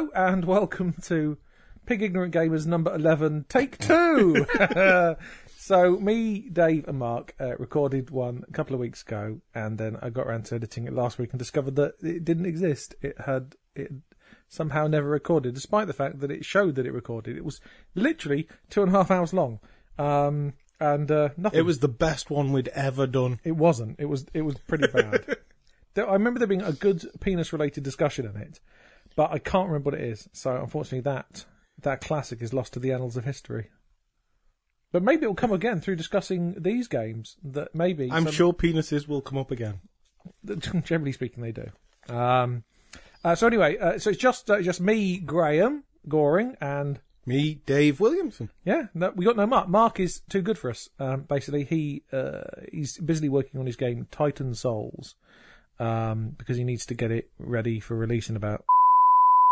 Hello and welcome to Pig Ignorant Gamers number 11, take two. so, me, Dave, and Mark uh, recorded one a couple of weeks ago, and then I got around to editing it last week and discovered that it didn't exist. It had it somehow never recorded, despite the fact that it showed that it recorded. It was literally two and a half hours long. Um, and uh, nothing. It was the best one we'd ever done. It wasn't. It was. It was pretty bad. I remember there being a good penis-related discussion in it, but I can't remember what it is. So unfortunately, that that classic is lost to the annals of history. But maybe it will come again through discussing these games. That maybe I'm some- sure penises will come up again. generally speaking, they do. Um, uh, so anyway, uh, so it's just uh, just me, Graham Goring, and Me, Dave Williamson. Yeah, no, we got no Mark. Mark is too good for us. Um, basically, he uh, he's busily working on his game Titan Souls um, because he needs to get it ready for release in about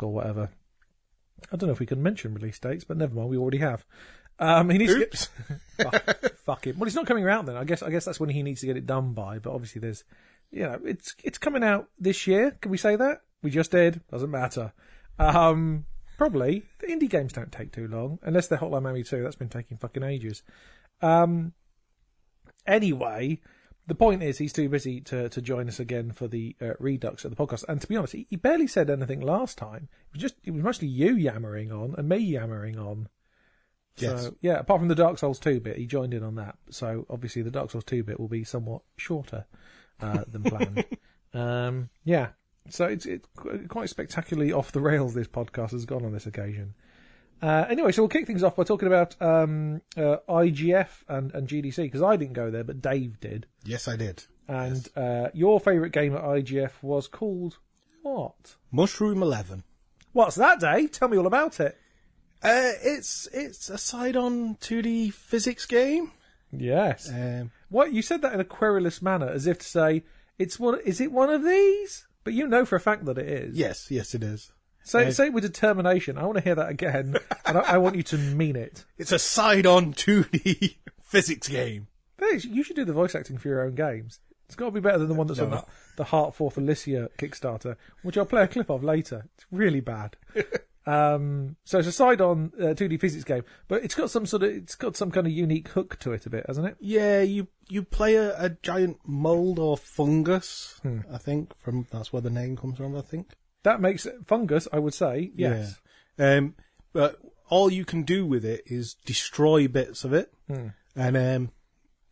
or whatever. I don't know if we can mention release dates, but never mind. We already have. Um, he needs Oops. to get fuck, fuck him. Well, it's not coming out then. I guess I guess that's when he needs to get it done by. But obviously, there's you know it's it's coming out this year. Can we say that? We just did. Doesn't matter. Um, probably the indie games don't take too long unless they're Hotline Miami 2. That's been taking fucking ages. Um, anyway, the point is he's too busy to, to join us again for the uh, redux of the podcast. And to be honest, he, he barely said anything last time. It was just it was mostly you yammering on and me yammering on. Yes. So yeah, apart from the Dark Souls 2 bit, he joined in on that. So obviously the Dark Souls 2 bit will be somewhat shorter uh, than planned. um, yeah. So it's it's quite spectacularly off the rails. This podcast has gone on this occasion. Uh, anyway, so we'll kick things off by talking about um, uh, IGF and, and GDC because I didn't go there, but Dave did. Yes, I did. And uh, your favourite game at IGF was called what? Mushroom Eleven. What's that, Dave? Tell me all about it. Uh, it's it's a side-on 2D physics game. Yes. Um, What you said that in a querulous manner, as if to say, "It's one. Is it one of these?" But you know for a fact that it is. yes, yes, it is. Say say it with determination. I want to hear that again, and I, I want you to mean it. It's a side-on 2D physics game. You should do the voice acting for your own games. It's got to be better than the one that's on the, the Heart Forth, Alicia Kickstarter, which I'll play a clip of later. It's really bad. um, so it's a side-on uh, 2D physics game, but it's got some sort of it's got some kind of unique hook to it a bit, hasn't it? Yeah, you you play a, a giant mold or fungus. Hmm. I think from that's where the name comes from. I think. That makes it fungus, I would say. Yes. Yeah. Um, but all you can do with it is destroy bits of it, Hmm. and um,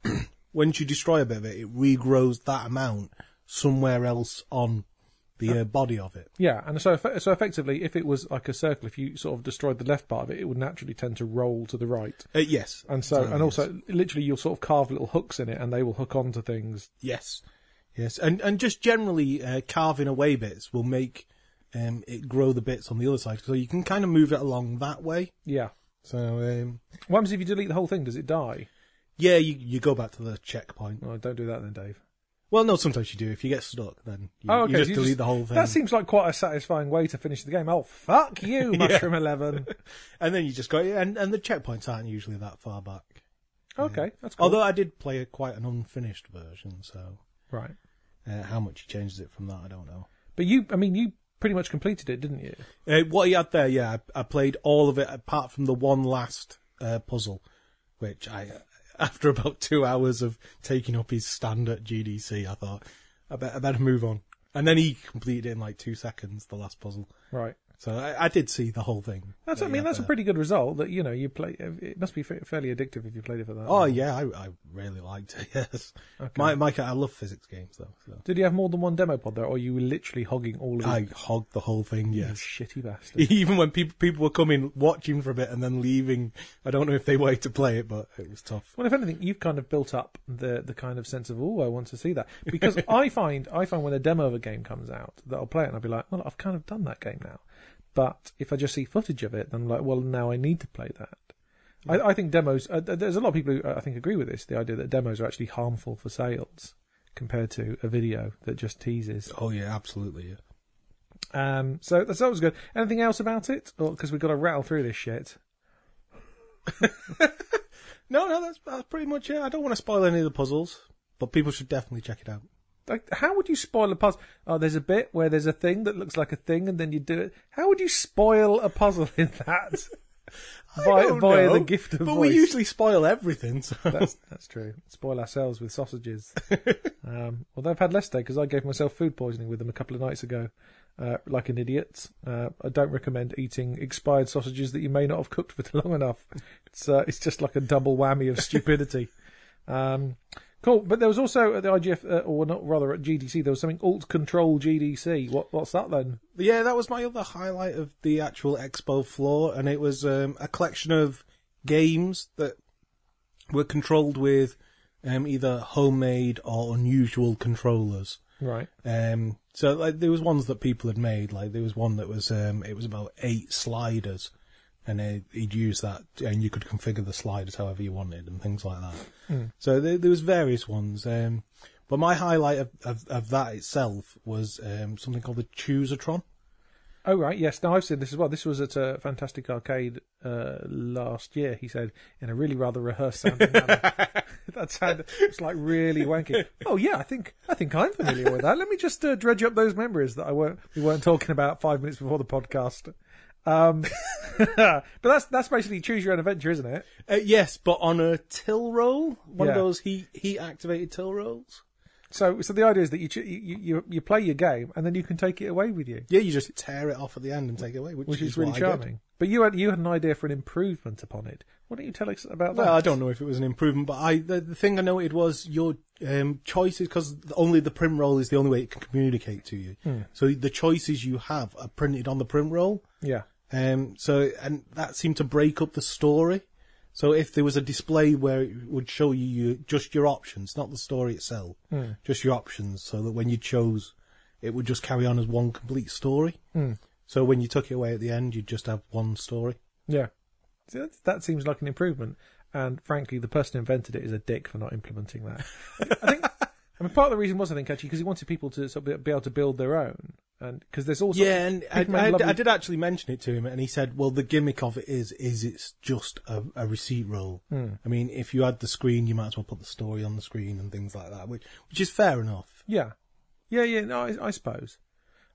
once you destroy a bit of it, it regrows that amount somewhere else on the uh, body of it. Yeah, and so so effectively, if it was like a circle, if you sort of destroyed the left part of it, it would naturally tend to roll to the right. Uh, yes, And so, Totally and yes. also, literally, you'll sort of carve little hooks in it, and they will hook onto things. yes, yes, and and just generally uh, carving away bits will make um, it grow the bits on the other side, so you can kind of move it along that way. Yeah. So um, What happens if you delete the whole thing? Does it die? yeah, you you go back to the checkpoint. Oh, don't do that then, Dave. Well, no, sometimes you do. If you get stuck, then you, Oh, okay. you just so delete the whole thing. That seems like quite a satisfying way to finish the game. Oh, fuck you, Mushroom Eleven. And then you just go, and and the checkpoints aren't usually that far back. Okay, that's cool. Although I did play a, quite an unfinished version, so right. uh, how much he changes it from that, I don't know. But you, I mean, you pretty much completed it, didn't you? Uh, what he had there, yeah, I, I played all of it apart from the one last uh, puzzle, which I, after about two hours of taking up his stand at GDC, I thought I, I better move on. And then he completed it in like two seconds, the last puzzle. Right. So I, I did see the whole thing. That's. I mean, that's a pretty good result. That you know, you play. It must be fairly addictive if you played it for that. Oh long. yeah, I, I really liked it. Yes, Okay. my my I love physics games though. So. Did you have more than one demo pod there, or you were literally hogging all of I it? hogged the whole thing. You Yes, shitty bastard. even when people people were coming watching for a bit and then leaving. I don't know if they waited to play it, but it was tough. Well, if anything, you've kind of built up the the kind of sense of oh, I want to see that because I find I find when a demo of a game comes out that I'll play it and I'll be like, well, I've kind of done that game now. But if I just see footage of it, then I'm like, well, now I need to play that. I, I think demos. Uh, there's a lot of people who uh, I think agree with this. The idea that demos are actually harmful for sales compared to a video that just teases. Oh yeah, absolutely. Yeah. Um, so that's that was good. Anything else about it? Because we've got to rattle through this shit. No, no, that's that's pretty much it. I don't want to spoil any of the puzzles, but people should definitely check it out. Like, how would you spoil a puzzle? Oh, there's a bit where there's a thing that looks like a thing, and then you do it. How would you spoil a puzzle in that? don't by the gift of But voice. we usually spoil everything. So. That's that's true. Spoil ourselves with sausages. um, although I've had less today because I gave myself food poisoning with them a couple of nights ago, uh, like an idiot. Uh, I don't recommend eating expired sausages that you may not have cooked for long enough. It's uh, it's just like a double whammy of stupidity. um, cool. But there was also at the IGF, uh, or not rather at GDC, there was something Alt Control GDC. What what's that then? Yeah, that was my other highlight of the actual expo floor, and it was um, a collection of games that were controlled with um, either homemade or unusual controllers. Right. Um, so like there was ones that people had made. Like there was one that was um, it was about eight sliders, and he'd use that, and you could configure the sliders however you wanted and things like that. So there, there was various ones. Um, but my highlight of, of, of that itself was um, something called the Choosatron. Oh right, yes. Now I've seen this as well. This was at a Fantastic Arcade uh, last year. He said in a really rather rehearsed sounding manner. that sounded it's like really wanky. Oh yeah, I think I think I'm familiar with that. Let me just uh, dredge up those memories that I weren't we weren't talking about five minutes before the podcast. Um, but that's that's basically choose your own adventure, isn't it? Uh, yes, but on a till roll, one Yeah. of those heat heat activated till rolls. So so the idea is that you, you you you play your game and then you can take it away with you, Yeah, you just tear it off at the end and take it away, which, which is, is really what I did. charming. But you had you had an idea for an improvement upon it. Why don't you tell us about that? Well, I don't know if it was an improvement, but I the, the thing I noted was your um, choices because only the print roll is the only way it can communicate to you. Hmm. So the choices you have are printed on the print roll. Yeah. Um, so and that seemed to break up the story. So if there was a display where it would show you your, just your options, not the story itself, just your options, so that when you chose, it would just carry on as one complete story. So when you took it away at the end, you'd just have one story. Yeah. That, that seems like an improvement. And frankly, the person who invented it is a dick for not implementing that. I think. I mean, part of the reason was, I think, actually, because he wanted people to sort of be able to build their own, and because there's also Yeah, and I, I, lovely- I did actually mention it to him, and he said, "Well, the gimmick of it is, is it's just a, a receipt roll. Hmm. I mean, if you had the screen, you might as well put the story on the screen and things like that, which, which is fair enough. yeah, yeah, yeah. No, I, I suppose,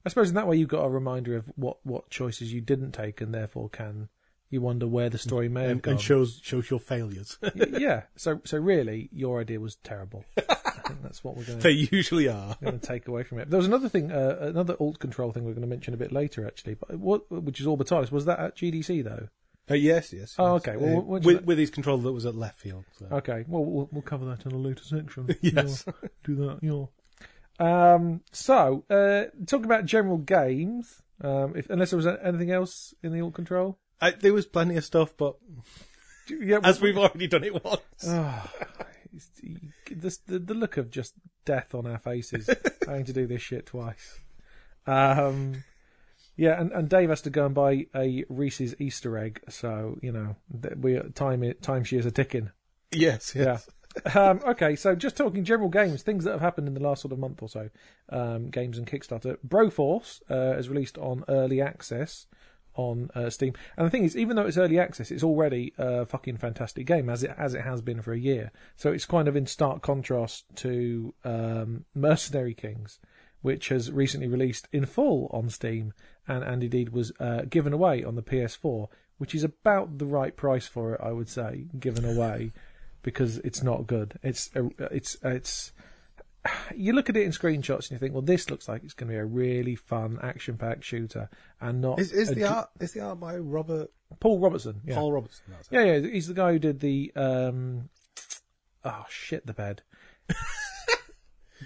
I suppose in that way you've got a reminder of what what choices you didn't take, and therefore can you wonder where the story may have And, gone. and shows shows your failures. Yeah. So so really, your idea was terrible. Think that's what we're going to they usually are. going to take away from it. There was another thing, uh, another alt control thing we're going to mention a bit later, actually. But what, which is Orbitalis, was that at GDC though? Uh, yes, yes. Oh, yes. okay. Well, Uh, with, that- with his controller that was at left field. So. Okay, well we'll, we'll cover that in a later section. Yes. Do that. Yeah. Um. So, uh, talking about general games. Um. If unless there was anything else in the alt control. I, there was plenty of stuff, but Yeah. as we've already done it once. Oh, it's the, the, look of just death on our faces having to do this shit twice. Um, yeah, and, and Dave has to go and buy a Reese's Easter egg, so you know we time time shears are ticking. yes, Yeah. um, okay, so just talking general games, things that have happened in the last sort of month or so, um, games and Kickstarter. Broforce uh, is released on early access on uh, Steam, and the thing is, even though it's early access, it's already a fucking fantastic game as it as it has been for a year. So it's kind of in stark contrast to um, Mercenary Kings, which has recently released in full on Steam, and and indeed was uh, given away on the PS4, which is about the right price for it, I would say, given away because it's not good. It's it's it's you look at it in screenshots and you think, well, this looks like it's going to be a really fun action-packed shooter, and not Is, is the ju- art is the art by Robert Paul Robertson. Yeah. Paul Robertson? That's it. yeah, yeah, he's the guy who did the um, oh shit, the bed.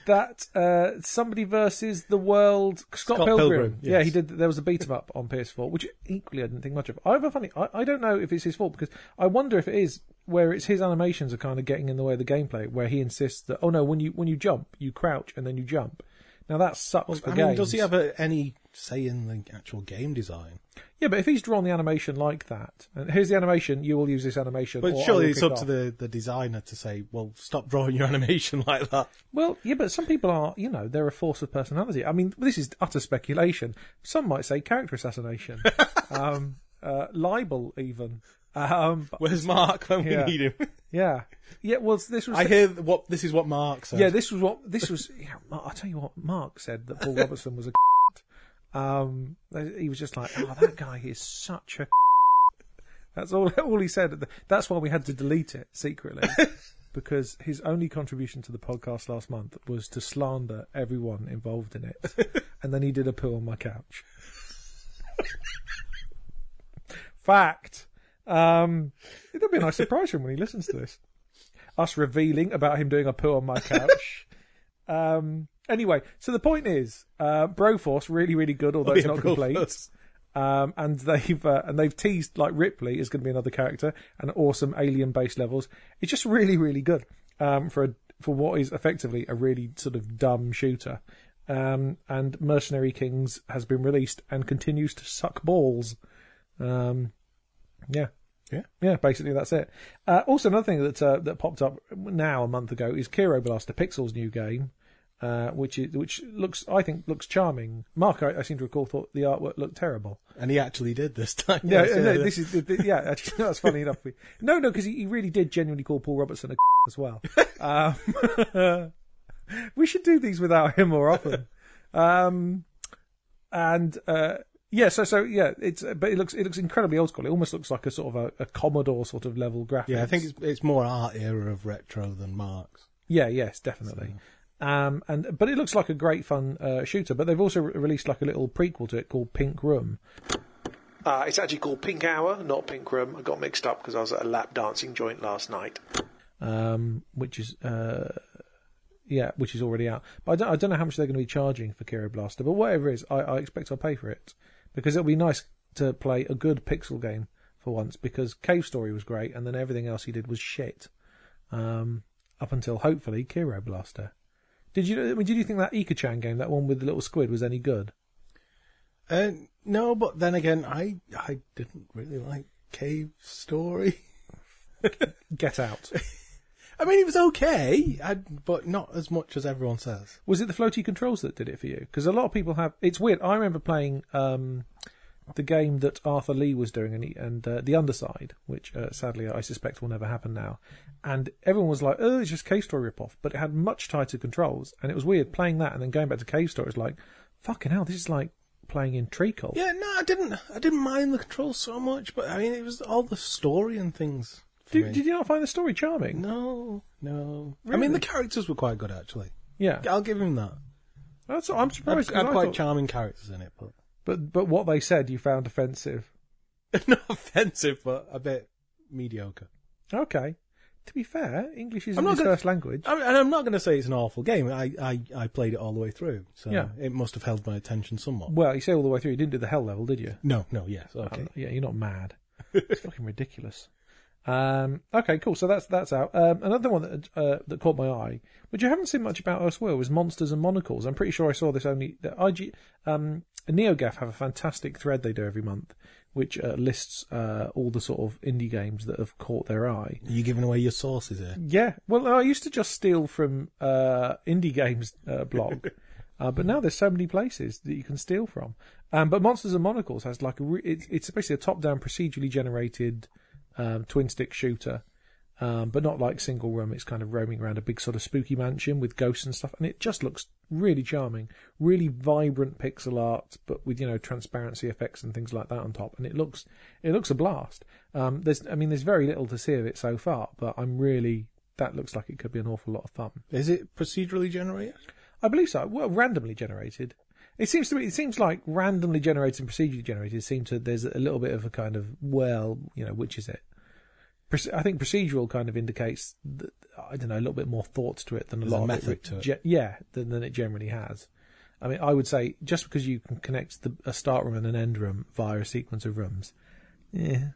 that uh, somebody versus the world Scott, Scott Pilgrim. Pilgrim, Yeah, he did. There was a beat 'em up on PS4, which equally I didn't think much of. I have a funny. I, I don't know if it's his fault because I wonder if it is where it's his animations are kind of getting in the way of the gameplay, where he insists that oh no, when you when you jump, you crouch and then you jump. Now that sucks for I mean, games. does he have a, any say in the actual game design? Yeah, but if he's drawn the animation like that, and here's the animation, you will use this animation. But surely it's up to the, the designer to say, well, stop drawing your animation like that. Well, yeah, but some people are, you know, they're a force of personality. I mean, this is utter speculation. Some might say character assassination, um, uh, libel, even. Um, Where's Mark when we Yeah. need him? yeah, yeah. Well, this was I hear what this is what Mark said. Yeah, this was what this was. Yeah, I'll tell you what Mark said that Paul Robertson was a. Um, he was just like, oh, that guy is such a. That's all. All he said. That's why we had to delete it secretly, because his only contribution to the podcast last month was to slander everyone involved in it, and then he did a poo on my couch. Fact. Um, it'll be a nice surprise for him when he listens to this. Us revealing about him doing a poo on my couch. um, anyway, so the point is, uh, Broforce really, really good, although Oh, it's yeah, not complete. Um, and they've uh, and they've teased like Ripley is going to be another character and awesome alien based levels. It's just really, really good um, for a, for what is effectively a really sort of dumb shooter. Um, and Mercenary Kings has been released and continues to suck balls. Um, yeah. Yeah. Yeah, basically that's it. Uh, also, another thing that uh, that popped up now a month ago is Kero Blaster Pixel's new game, uh, which is which looks I think looks charming. Mark, I, I seem to recall thought the artwork looked terrible. And he actually did this time. Yeah, Yes, no, this is yeah. Actually, that's funny enough. No, no, because he, he really did genuinely call Paul Robertson a as well. Um, we should do these without him more often. Um, and uh, yeah, so so yeah, it's but it looks it looks incredibly old school. It almost looks like a sort of a, a Commodore sort of level graphics. Yeah, I think it's it's more art era of retro than Mark's. Yeah, yes, definitely. Um, and but it looks like a great fun uh, shooter. But they've also re- released like a little prequel to it called Pink Room. Uh, it's actually called Pink Hour, not Pink Room. I got mixed up because I was at a lap dancing joint last night. Um, which is uh, yeah, which is already out. But I don't, I don't know how much they're going to be charging for Kero Blaster. But whatever it is, I, I expect I'll pay for it because it'll be nice to play a good pixel game for once. Because Cave Story was great, and then everything else he did was shit. Um, up until hopefully Kero Blaster. Did you? I mean, did you think that Ika-chan game, that one with the little squid, was any good? Uh, no, but then again, I I didn't really like Cave Story. Get out. I mean, it was okay, I, but not as much as everyone says. Was it the floaty controls that did it for you? Because a lot of people have. It's weird. I remember playing um, the game that Arthur Lee was doing, and, he, and uh, the Underside, which uh, sadly I suspect will never happen now. And everyone was like, "Oh, it's just Cave Story ripoff," but it had much tighter controls, and it was weird playing that and then going back to Cave Story. It's like, fucking hell, this is like playing in Treacle. Yeah, no, I didn't. I didn't mind the controls so much, but I mean, it was all the story and things. Did, did you not find the story charming? No, no. I Really? mean, the characters were quite good actually. Yeah, I'll give him that. that's. I'm Had, surprised. 'cause had I quite thought- charming characters in it, but but but what they said you found offensive. not offensive, but a bit mediocre. Okay. To be fair, English isn't I'm not his gonna- first language. I mean, and I'm not going to say it's an awful game. I, I, I played it all the way through, so Yeah. it must have held my attention somewhat. Well, you say all the way through. You didn't do the hell level, did you? No, no, yes, okay. Um, yeah, you're not mad. it's fucking ridiculous. Um, okay, cool. So that's that's out. Um, another one that uh, that caught my eye, which you haven't seen much about elsewhere, was monsters and monocles. I'm pretty sure I saw this only. The IG um, NeoGaf have a fantastic thread they do every month, which uh, lists uh, all the sort of indie games that have caught their eye. Are you giving away your sources here? Yeah, well, I used to just steal from uh, indie games uh, blog, uh, but now there's so many places that you can steal from. Um, but Monsters and Monocles has like a re- it's, it's basically a top-down procedurally generated um, twin-stick shooter, um, but not like single room. It's kind of roaming around a big sort of spooky mansion with ghosts and stuff, and it just looks really charming, really vibrant pixel art, but with you know transparency effects and things like that on top, and it looks it looks a blast. Um, there's I mean there's very little to see of it so far, but I'm really that looks like it could be an awful lot of fun. Is it procedurally generated? I believe so. Well, randomly generated. It seems to me. It seems like randomly generated and procedurally generated seem to. There's a little bit of a kind of well, you know, which is it? I think procedural kind of indicates that, I don't know a little bit more thought to it than a There's lot a of method it, to it. yeah, than, than it generally has. I mean, I would say just because you can connect the, a start room and an end room via a sequence of rooms, yeah,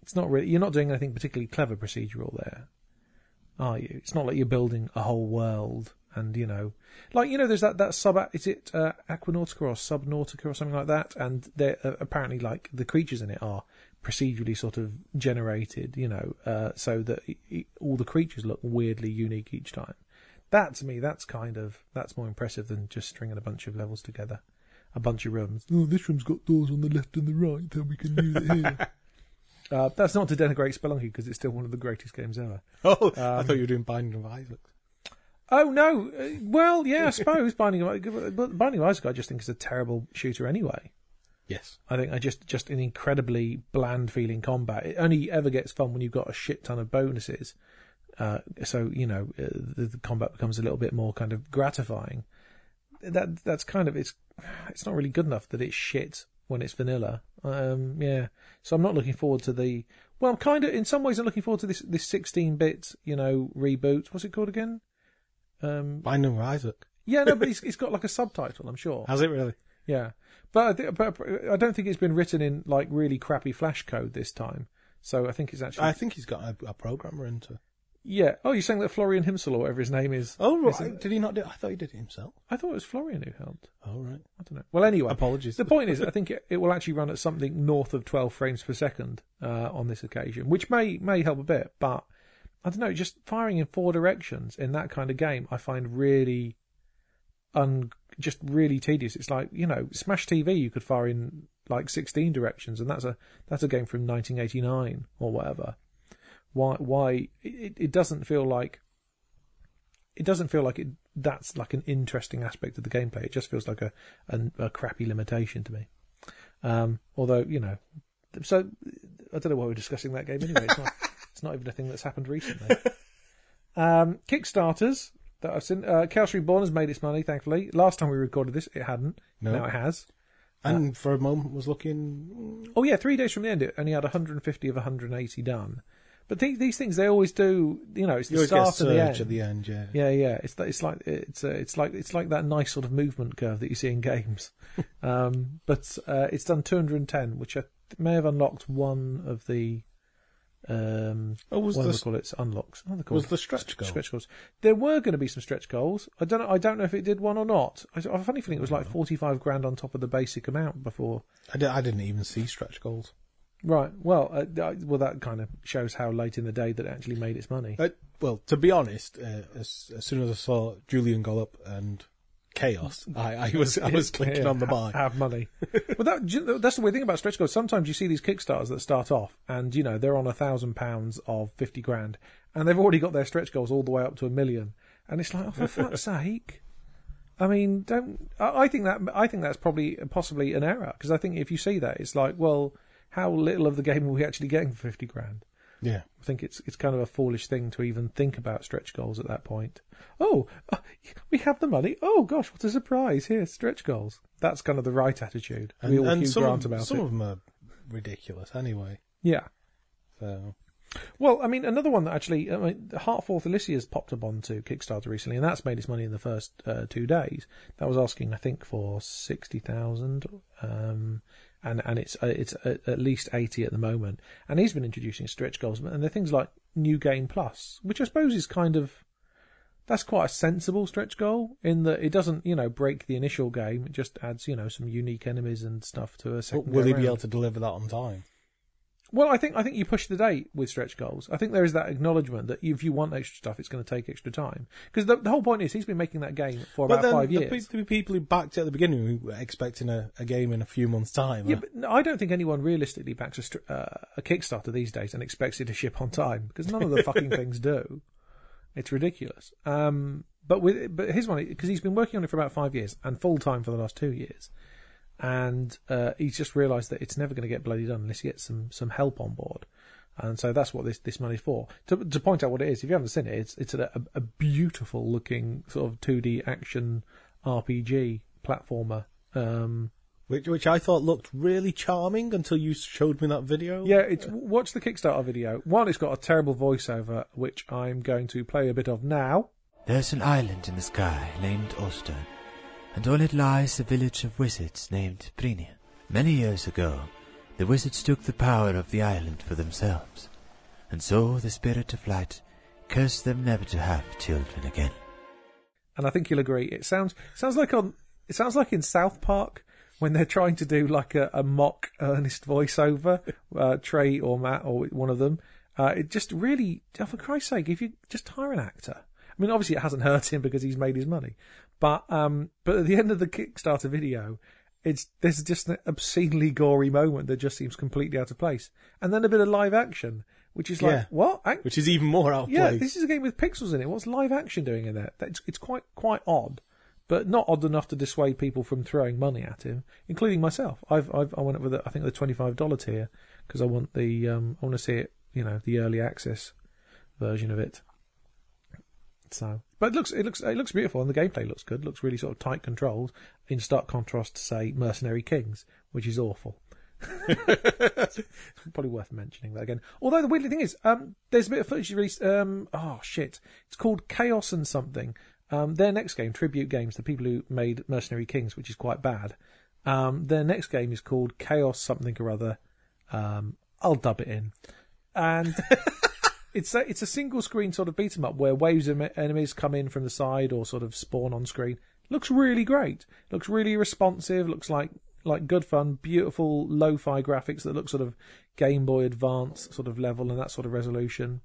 it's not really. You're not doing anything particularly clever procedural there, are you? It's not like you're building a whole world and you know, like you know, there's that that sub. Is it uh, Aquanautica or Subnautica or something like that? And they're uh, apparently like the creatures in it are procedurally sort of generated, you know, uh, so that it, it, all the creatures look weirdly unique each time. That to me, that's kind of that's more impressive than just stringing a bunch of levels together, a bunch of rooms. Oh, this room's got doors on the left and the right, then we can use it here. Uh, that's not to denigrate Spelunky because it's still one of the greatest games ever. Oh, I thought you were doing Binding of Isaac. Oh no! Uh, well, yeah, I suppose Binding of but Binding of Isaac, I just think is a terrible shooter anyway. Yes. I think I just just an incredibly bland feeling combat. It only ever gets fun when you've got a shit ton of bonuses. Uh, so you know uh, the, the combat becomes a little bit more kind of gratifying. That that's kind of it's it's not really good enough that it's shit when it's vanilla. Um, yeah, so I'm not looking forward to the. Well, I'm kind of in some ways I'm looking forward to this this 16-bit you know reboot. What's it called again? Um, Binding of Isaac. yeah, no, but it's, it's got like a subtitle. I'm sure. Has it really? Yeah, but I, but I don't think it's been written in like really crappy Flash code this time. So I think it's actually I think he's got a, a programmer into. yeah. Oh, you're saying that Florian Himsl or whatever his name is? Oh, right. Did he not do? It I thought he did it himself. I thought it was Florian who helped. Oh, right. I don't know. Well, anyway, Apologies. the point is, I think it, it will actually run at something north of 12 frames per second uh, on this occasion, which may may help a bit. But I don't know, just firing in four directions in that kind of game, I find really un just really tedious. It's like you know, Smash TV, you could fire in like 16 directions, and that's a that's a game from 1989 or whatever. Why why it, it doesn't feel like it doesn't feel like it that's like an interesting aspect of the gameplay. It just feels like a a, a crappy limitation to me. Um, although you know, so I don't know why we're discussing that game anyway. It's not, even a thing that's happened recently. Um, Kickstarters that I've seen. Uh, Chaos Reborn has made its money, thankfully. Last time we recorded this, it hadn't. No. Now it has. and for a moment was looking. Oh yeah, three days from the end, it only had 150 of 180 done. But these, these things, they always do. You know, it's the a start and the end. at the end, yeah. Yeah, yeah. It's it's like it's uh, it's like it's like that nice sort of movement curve that you see in games. um, but uh, it's done 210, which I may have unlocked one of the. Um, Oh, was what do the they call it? It's unlocks. They was the stretch goal? stretch goals. There were going to be some stretch goals. I don't know. I don't know if it did one or not. I, I have a funny feeling it was like 45 grand on top of the basic amount before. I, di- I didn't even see stretch goals. Right. Well, uh, I- well, that kind of shows how late in the day that it actually made its money. Uh, well, to be honest, uh, as, as soon as I saw Julian Gollop and Chaos, I, I was I was clicking on the buy. Have money. well, that, do you know, that's the weird thing about stretch goals. Sometimes you see these kickstarters that start off, and you know they're on a thousand pounds of fifty grand, and they've already got their stretch goals all the way up to a million, and it's like, oh, for fuck's sake. I mean, don't. I, I think that I think that's probably possibly an error because I think if you see that, it's like, well, how little of the game are we actually getting for fifty grand? Yeah. I think it's it's kind of a foolish thing to even think about stretch goals at that point. Oh, uh, we have the money. Oh gosh, what a surprise! Here, stretch goals. That's kind of the right attitude. And, we all and some, Grant of, about some it. of them are ridiculous anyway. Yeah. So Well, I mean, another one that actually, I mean, Heart Forth, Alicia's popped up onto Kickstarter recently, and that's made its money in the first uh, two days. That was asking, I think, for sixty thousand, um, and and it's uh, it's at, at least eighty at the moment. And he's been introducing stretch goals, and they're things like New Game Plus, which I suppose is kind of that's quite a sensible stretch goal in that it doesn't, you know, break the initial game. It just adds, you know, some unique enemies and stuff to a but will he be able to deliver that on time? Well, I think I think you push the date with stretch goals. I think there is that acknowledgement that if you want extra stuff, it's going to take extra time. Because the, the whole point is he's been making that game for But about five the, years. pe- the people who backed it at the beginning who were expecting a, a game in a few months' time. yeah, uh, but I don't think anyone realistically backs a, uh, a Kickstarter these days and expects it to ship on time because none of the fucking things do. It's ridiculous. Um, but with but his one because he's been working on it for about five years and full time for the last two years, and uh, he's just realised that it's never going to get bloody done unless he gets some some help on board. And so that's what this, this money's for. To, to point out what it is, if you haven't seen it, it's it's a, a, a beautiful looking sort of 2D action RPG platformer. Um, which which I thought looked really charming until you showed me that video. Yeah, it's watch the Kickstarter video. One, it's got a terrible voiceover, which I'm going to play a bit of now. There's an island in the sky named Ulster, and on it lies the village of wizards named Brinia. Many years ago, the wizards took the power of the island for themselves, and so the spirit of light cursed them never to have children again. And I think you'll agree. It sounds sounds like on it sounds like in South Park when they're trying to do like a, a mock earnest voiceover, uh, Trey or Matt or one of them. Uh, it just really, oh, for Christ's sake, if you just hire an actor. I mean, obviously it hasn't hurt him because he's made his money, but um, but at the end of the Kickstarter video, It's there's just an obscenely gory moment that just seems completely out of place, and then a bit of live action, which is like Yeah. what? Ac- Which is even more out of yeah, place. this is a game with pixels in it. What's live action doing in there? It's, it's quite quite odd, but not odd enough to dissuade people from throwing money at him, including myself. I've, I've I went up with the, I think the twenty five dollar tier because I want the um I want to see it, you know, the early access version of it. So, but it looks it looks it looks beautiful and the gameplay looks good. Looks really sort of tight controlled in stark contrast to say Mercenary Kings, which is awful. Probably worth mentioning that again. Although the weirdly thing is, um, there's a bit of footage released. Um, oh shit, it's called Chaos and something. Um, their next game, Tribute Games, the people who made Mercenary Kings, which is quite bad. Um, their next game is called Chaos something or other. Um, I'll dub it in, and it's a it's a single screen sort of beat 'em up where waves of enemies come in from the side or sort of spawn on screen. Looks really great. Looks really responsive. Looks like like good fun. Beautiful lo-fi graphics that look sort of Game Boy Advance sort of level and that sort of resolution.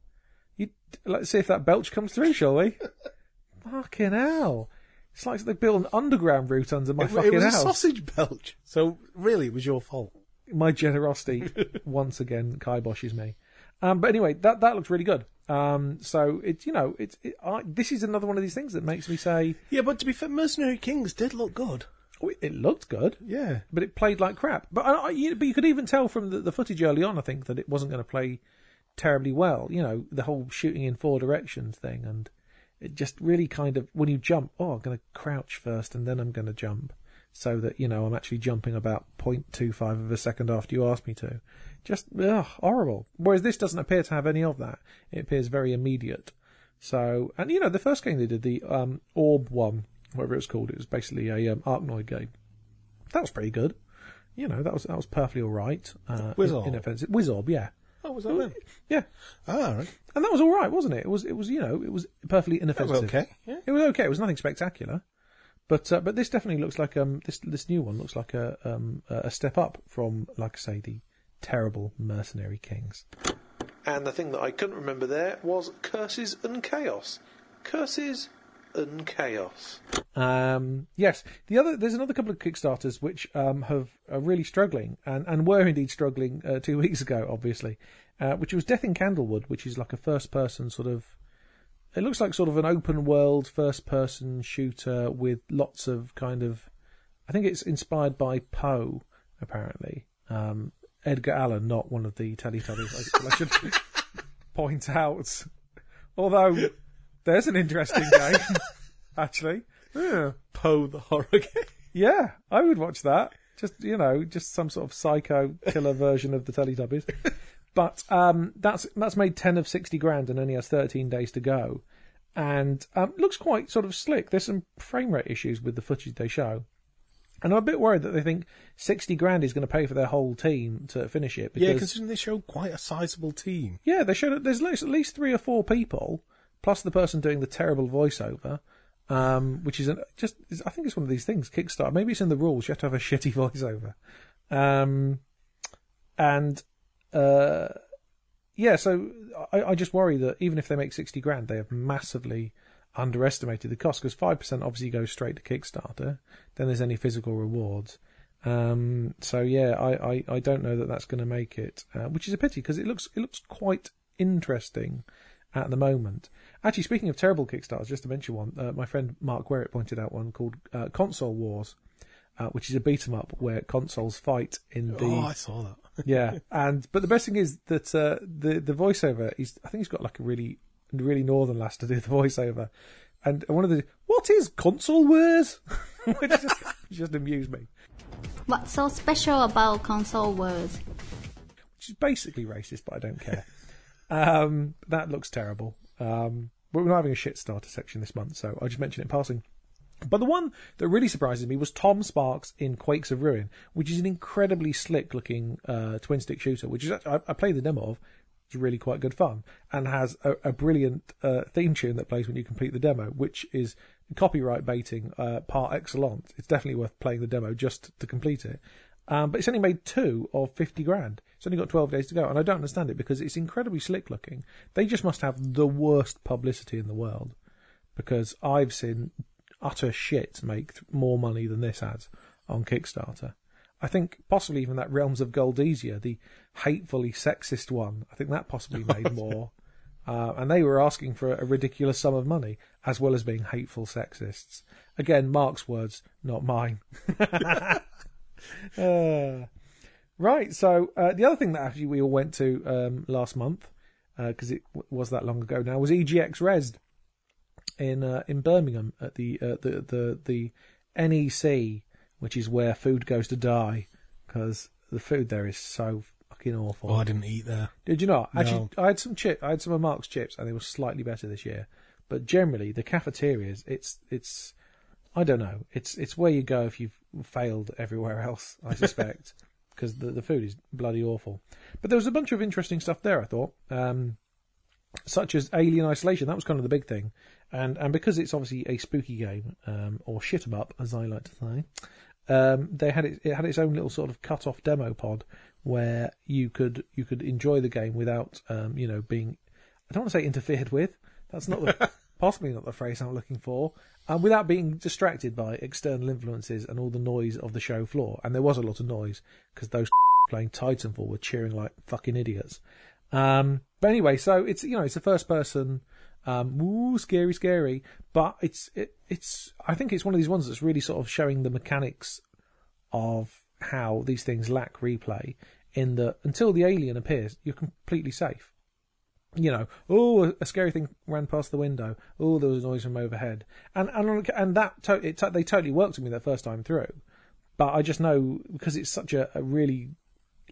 You let's see if that belch comes through, shall we? fucking hell! It's like they built an underground route under my it, fucking it was house a sausage belch. So really, it was your fault. my generosity once again kiboshes me. Um, but anyway, that that looks really good. Um, so it's you know it's it, I, this is another one of these things that makes me say Yeah, but to be fair, Mercenary Kings did look good. oh, it, it looked good, Yeah. but it played like crap. But I, I, you, but you could even tell from the, the footage early on, I think that it wasn't going to play terribly well. You know, the whole shooting in four directions thing, and it just really kind of when you jump, oh, I'm going to crouch first and then I'm going to jump, so that you know I'm actually jumping about 0.25 of a second after you ask me to. Just ugh, horrible. Whereas this doesn't appear to have any of that. It appears very immediate. So, and you know, the first game they did, the um, Orb one, whatever it was called, it was basically a um, Arkanoid game. That was pretty good. You know, that was that was perfectly all right. Uh, Wizorb? inoffensive. Wizorb, yeah, Oh, was that then? yeah, Ah, right. and that was all right, wasn't it? It was, it was, you know, it was perfectly inoffensive. was okay. Yeah. It was okay. It was nothing spectacular, but uh, but this definitely looks like um this this new one looks like a um a step up from like I say the terrible Mercenary Kings. And the thing that I couldn't remember there was curses and chaos. Curses and chaos. Um, yes, the other there's another couple of Kickstarters which um, have are really struggling and, and were indeed struggling uh, two weeks ago, obviously, uh, which was Death in Candlewood, which is like a first person sort of. It looks like sort of an open world first person shooter with lots of kind of. I think it's inspired by Poe, apparently. Um, Edgar Allan, not one of the Teletubbies. I, I should point out. Although there's an interesting game, actually. Yeah. Poe the horror game. Yeah, I would watch that. Just you know, just some sort of psycho killer version of the Teletubbies. But um, that's that's made ten of sixty grand and only has thirteen days to go, and um, looks quite sort of slick. There's some frame rate issues with the footage they show, and I'm a bit worried that they think sixty grand is going to pay for their whole team to finish it. Yeah, Because considering they showed quite a sizable team. yeah, they showed there's at least- three or four people, plus the person doing the terrible voiceover, um, which is an, just I think it's one of these things. Kickstarter, maybe it's in the rules. You have to have a shitty voiceover, um, and uh, yeah. So I, I just worry that even if they make sixty grand, they have massively underestimated the cost because five percent obviously goes straight to Kickstarter. Then there's any physical rewards. Um, so yeah, I, I, I don't know that that's going to make it, uh, which is a pity because it looks it looks quite interesting at the moment. Actually, speaking of terrible Kickstarters, just to mention one, uh, my friend Mark Werrett pointed out one called uh, Console Wars, uh, which is a beat 'em up where consoles fight in the Oh, I saw that. yeah, and but the best thing is that uh, the the voiceover is I think he's got like a really really northern lass to do the voiceover, and one of the what is console wars, which just just amused me, What's so special about console wars? which is basically racist, but I don't care. um, that looks terrible. Um, but we're not having a shit starter section this month, so I'll just mention it in passing. But the one that really surprises me was Tom Sparks in Quakes of Ruin, which is an incredibly slick looking uh, twin stick shooter, which is I, I played the demo of. It's really quite good fun and has a, a brilliant uh, theme tune that plays when you complete the demo, which is copyright baiting uh, par excellence. It's definitely worth playing the demo just to complete it. Um, but it's only made two of 50 grand. It's only got 12 days to go. And I don't understand it because it's incredibly slick looking. They just must have the worst publicity in the world because I've seen utter shit make more money than this has. on Kickstarter. I think possibly even that Realms of Goldesia, the hatefully sexist one, I think that possibly made more. Uh, and they were asking for a ridiculous sum of money, as well as being hateful sexists. Again, Mark's words, not mine. Uh, right, so uh, the other thing that actually we all went to um, last month, because it w- was that long ago now, was EGX Rezzed in uh, in Birmingham at the uh, the the the NEC, which is where food goes to die, because the food there is so fucking awful. Oh, I didn't eat there. Did you not? Actually, No. I had some chip. I had some of Mark's chips, and they were slightly better this year. But generally, the cafeterias, it's it's, I don't know. It's it's where you go if you've failed everywhere else. I suspect because the the food is bloody awful. But there was a bunch of interesting stuff there. I thought, um, such as Alien Isolation. That was kind of the big thing, and and because it's obviously a spooky game, um, or shit 'em up as I like to say. Um, they had it, it had its own little sort of cut off demo pod where you could you could enjoy the game without um, you know being I don't want to say interfered with. That's not the possibly not the phrase I'm looking for. and without being distracted by external influences and all the noise of the show floor. And there was a lot of noise because those playing Titanfall were cheering like fucking idiots. Um, but anyway, so it's you know it's a first person. Um, ooh, scary, scary. But it's it, it's. I think it's one of these ones that's really sort of showing the mechanics of how these things lack replay. In that until the alien appears, you're completely safe. You know, oh, a- scary thing ran past the window. Oh, there was a noise from overhead, and and and that to, it, they totally worked with me that first time through. But I just know because it's such a, a really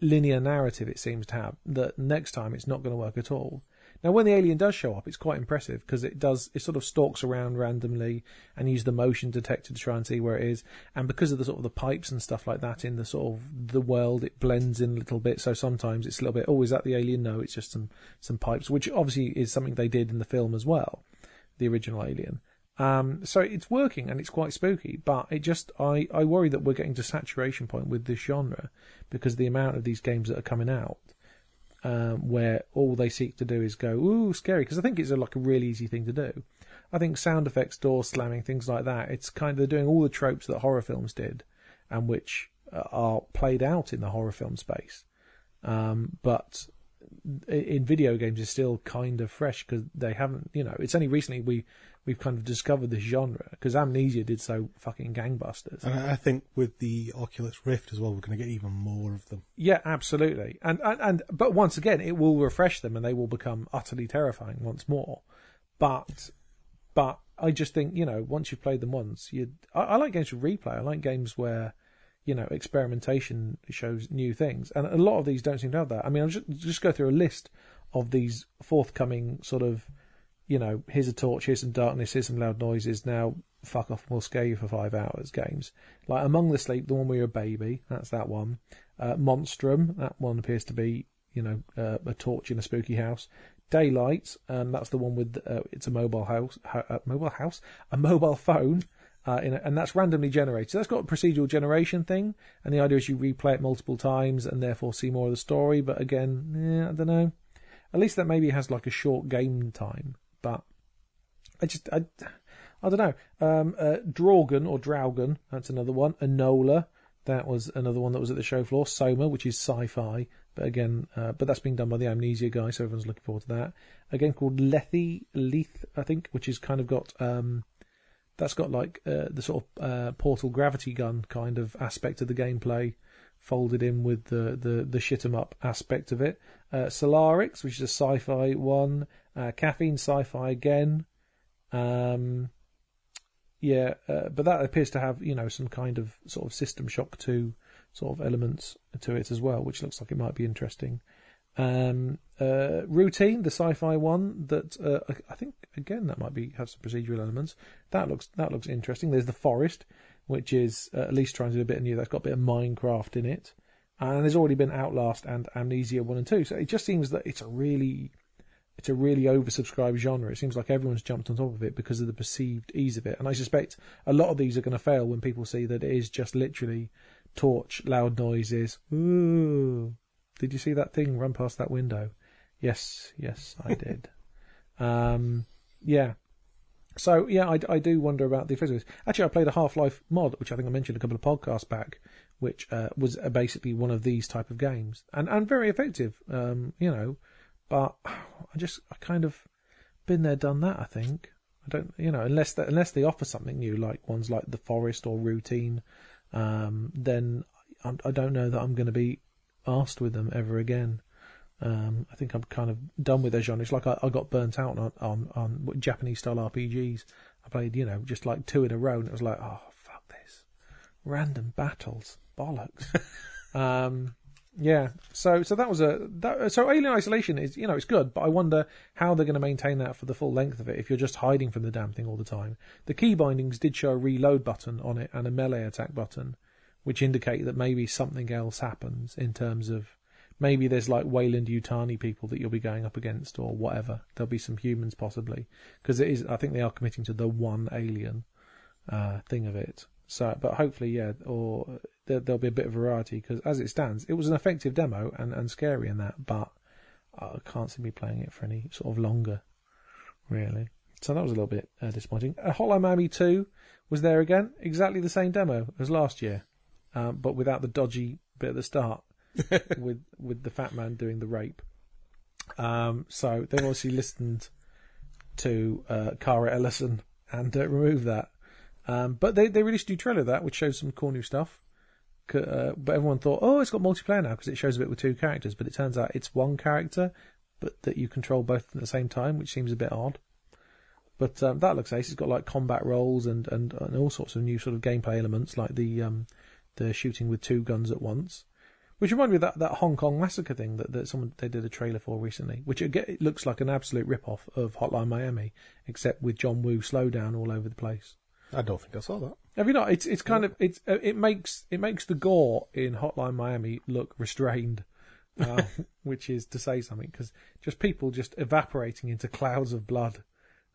linear narrative it seems to have that next time it's not going to work at all. Now, when the alien does show up, it's quite impressive because it does it sort of stalks around randomly and uses the motion detector to try and see where it is. And because of the sort of the pipes and stuff like that in the sort of the world, it blends in a little bit. So sometimes it's a little bit, oh, is that the alien? No, it's just some some pipes, which obviously is something they did in the film as well, the original Alien. Um, so it's working and it's quite spooky, but it just I, I worry that we're getting to saturation point with this genre because the amount of these games that are coming out, um, where all they seek to do is go ooh scary because I think it's a, like a really easy thing to do. I think sound effects, door slamming, things like that. It's kind of they're doing all the tropes that horror films did, and which uh, are played out in the horror film space. Um, but in video games is still kind of fresh because they haven't, you know, it's only recently we we've kind of discovered this genre because Amnesia did so fucking gangbusters. And I think with the Oculus Rift as well, we're going to get even more of them. Yeah, absolutely. And, and and but once again, it will refresh them and they will become utterly terrifying once more. But but I just think you know once you've played them once, you I, I like games with replay. I like games where you know experimentation shows new things, and a lot of these don't seem to have that. I mean, I'll just just go through a list of these forthcoming sort of you know here's a torch, here's some darkness, here's some loud noises. Now fuck off, we'll scare you for five hours. Games like Among the Sleep, the one where you're a baby, that's that one. Uh, Monstrum, that one appears to be you know uh, a torch in a spooky house. Daylight, um, that's the one with uh, it's a mobile house, ho- uh, mobile house, a mobile phone, uh, a, and that's randomly generated. So that's got a procedural generation thing, and the idea is you replay it multiple times and therefore see more of the story. But again, I don't know. At least that maybe has like a short game time, but I just I, I don't know. Um, uh, Drogon or Draugen, that's another one. Enola, that was another one that was at the show floor. Soma, which is sci-fi, but again, uh, but that's being done by the Amnesia guy, so everyone's looking forward to that. Again, called Lethe, Leith, I think, which is kind of got um, that's got like uh, the sort of uh, portal gravity gun kind of aspect of the gameplay folded in with the the the shit 'em up aspect of it. Uh, Solarix, which is a sci-fi one. Uh, Caffeine, sci-fi again. Um, yeah, uh, but that appears to have you know some kind of sort of System Shock two sort of elements to it as well, which looks like it might be interesting. Um, uh, routine, the sci-fi one that uh, I, think again that might be have some procedural elements. That looks that looks interesting. There's the forest, which is uh, at least trying to do a bit of new. That's got a bit of Minecraft in it, and there's already been Outlast and Amnesia one and two. So it just seems that it's a really it's a really oversubscribed genre. It seems like everyone's jumped on top of it because of the perceived ease of it. And I suspect a lot of these are going to fail when people see that it is just literally torch, loud noises. Ooh. Did you see that thing run past that window? Yes, yes, I did. um, yeah. So yeah, I, I do wonder about the physics. Actually, I played a Half Life mod, which I think I mentioned a couple of podcasts back, which uh, was uh, basically one of these type of games, and and very effective. Um, you know, but I just I kind of been there, done that. I think I don't, you know, unless they, unless they offer something new, like ones like the Forest or Routine, um, then I, I don't know that I'm going to be asked with them ever again. Um, I think I'm kind of done with those genres. Like I, I got burnt out on, on, on Japanese style RPGs. I played, you know, just like two in a row and it was like, oh, fuck this. Random battles. Bollocks. um, yeah. So, so that was a, that, so Alien Isolation is, you know, it's good, but I wonder how they're going to maintain that for the full length of it if you're just hiding from the damn thing all the time. The key bindings did show a reload button on it and a melee attack button, which indicate that maybe something else happens in terms of maybe there's like Weyland Yutani people that you'll be going up against or whatever. There'll be some humans possibly because it is. I think they are committing to the one alien uh, thing of it. So, but hopefully, yeah, or there, there'll be a bit of variety because as it stands, it was an effective demo and, and scary in that, but I can't see me playing it for any sort of longer, really. So that was a little bit uh, disappointing. Uh, Hotline Miami 2 was there again, exactly the same demo as last year, um, but without the dodgy bit at the start with with the fat man doing the rape. Um, so they've obviously listened to uh, Cara Ellison and uh, removed that. Um, but they, they released a new trailer of that, which shows some cool new stuff. Uh, but everyone thought, oh, it's got multiplayer now because it shows a bit with two characters. But it turns out it's one character, but that you control both at the same time, which seems a bit odd. But um, that looks ace. It's got like combat roles and, and, and all sorts of new sort of gameplay elements, like the um, the shooting with two guns at once. Which reminded me of that, that Hong Kong massacre thing that, that someone they did a trailer for recently, which again, it looks like an absolute rip off of Hotline Miami, except with John Woo slowdown all over the place. I don't think I saw that. Have you not? It's it's kind of it's uh, it makes it makes the gore in Hotline Miami look restrained, uh, which is to say something because just people just evaporating into clouds of blood,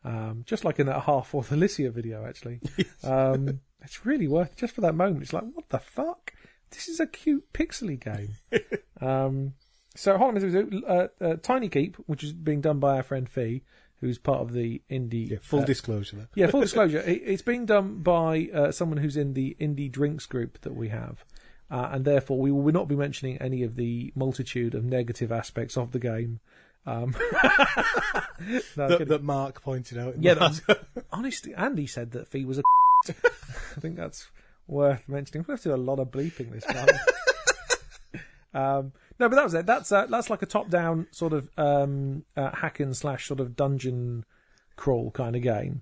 um, just like in that Heart Forth Alicia video actually. Um, it's really worth just for that moment. It's like what the fuck? This is a cute pixely game. um, so Hotline Miami, uh, uh, Tiny Keep, which is being done by our friend Fee, who's part of the indie Yeah, full uh, disclosure yeah, full disclosure, it, it's being done by uh, someone who's in the indie drinks group that we have, uh, and therefore we will not be mentioning any of the multitude of negative aspects of the game. Um, no, That, that Mark pointed out. in yeah, that's, honestly, Andy said that Fee was a. I think that's worth mentioning. We have to do a lot of bleeping this time. Um, no, but that was it. That's uh, that's like a top-down sort of um, uh, hack and slash sort of dungeon crawl kind of game,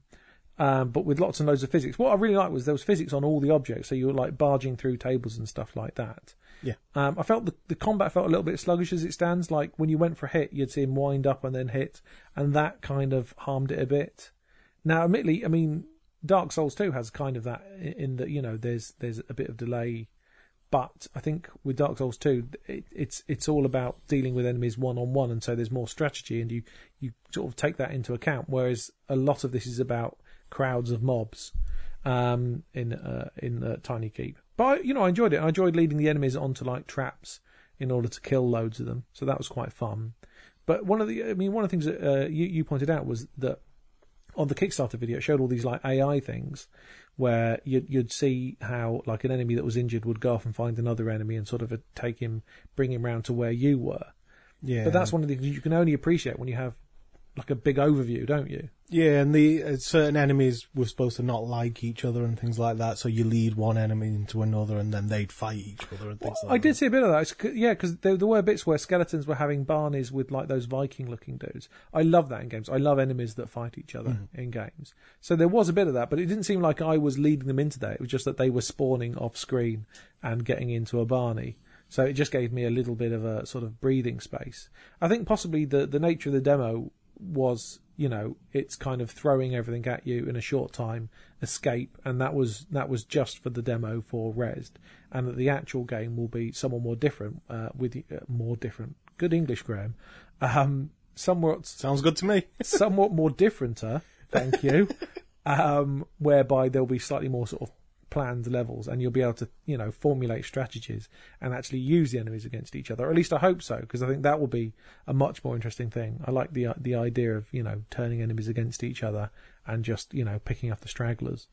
um, but with lots and loads of physics. What I really liked was there was physics on all the objects, so you were like barging through tables and stuff like that. Yeah. Um, I felt the, the combat felt a little bit sluggish as it stands. Like when you went for a hit, you'd see him wind up and then hit, and that kind of harmed it a bit. Now, admittedly, I mean, Dark Souls 2 has kind of that in- in that you know there's there's a bit of delay, but I think with Dark Souls 2, it, it's it's all about dealing with enemies one on one, and so there's more strategy, and you you sort of take that into account. Whereas a lot of this is about crowds of mobs um, in uh, in Tiny Keep. But you know, I enjoyed it. I enjoyed leading the enemies onto like traps in order to kill loads of them, so that was quite fun. But one of the, I mean, one of the things that uh, you you pointed out was that on the Kickstarter video, it showed all these like AI things where you'd, you'd see how like an enemy that was injured would go off and find another enemy and sort of take him, bring him round to where you were. yeah. But that's one of the things you can only appreciate when you have like a big overview, don't you? Yeah, and the uh, certain enemies were supposed to not like each other and things like that. So you lead one enemy into another, and then they'd fight each other and things like I that. I did see a bit of that. It's yeah, because there, there were bits where skeletons were having Barneys with like those Viking-looking dudes. I love that in games. I love enemies that fight each other in games. So there was a bit of that, but it didn't seem like I was leading them into that. It was just that they were spawning off screen and getting into a Barney. So it just gave me a little bit of a sort of breathing space. I think possibly the the nature of the demo was you know it's kind of throwing everything at you in a short time escape and that was that was just for the demo for Rezzed and that the actual game will be somewhat more different uh, with uh, more different good English Graham um somewhat Sounds good to me. somewhat more differenter thank you um whereby there'll be slightly more sort of planned levels, and you'll be able to, you know, formulate strategies and actually use the enemies against each other. Or at least I hope so, because I think that will be a much more interesting thing. I like the the idea of you know turning enemies against each other and just you know picking off the stragglers.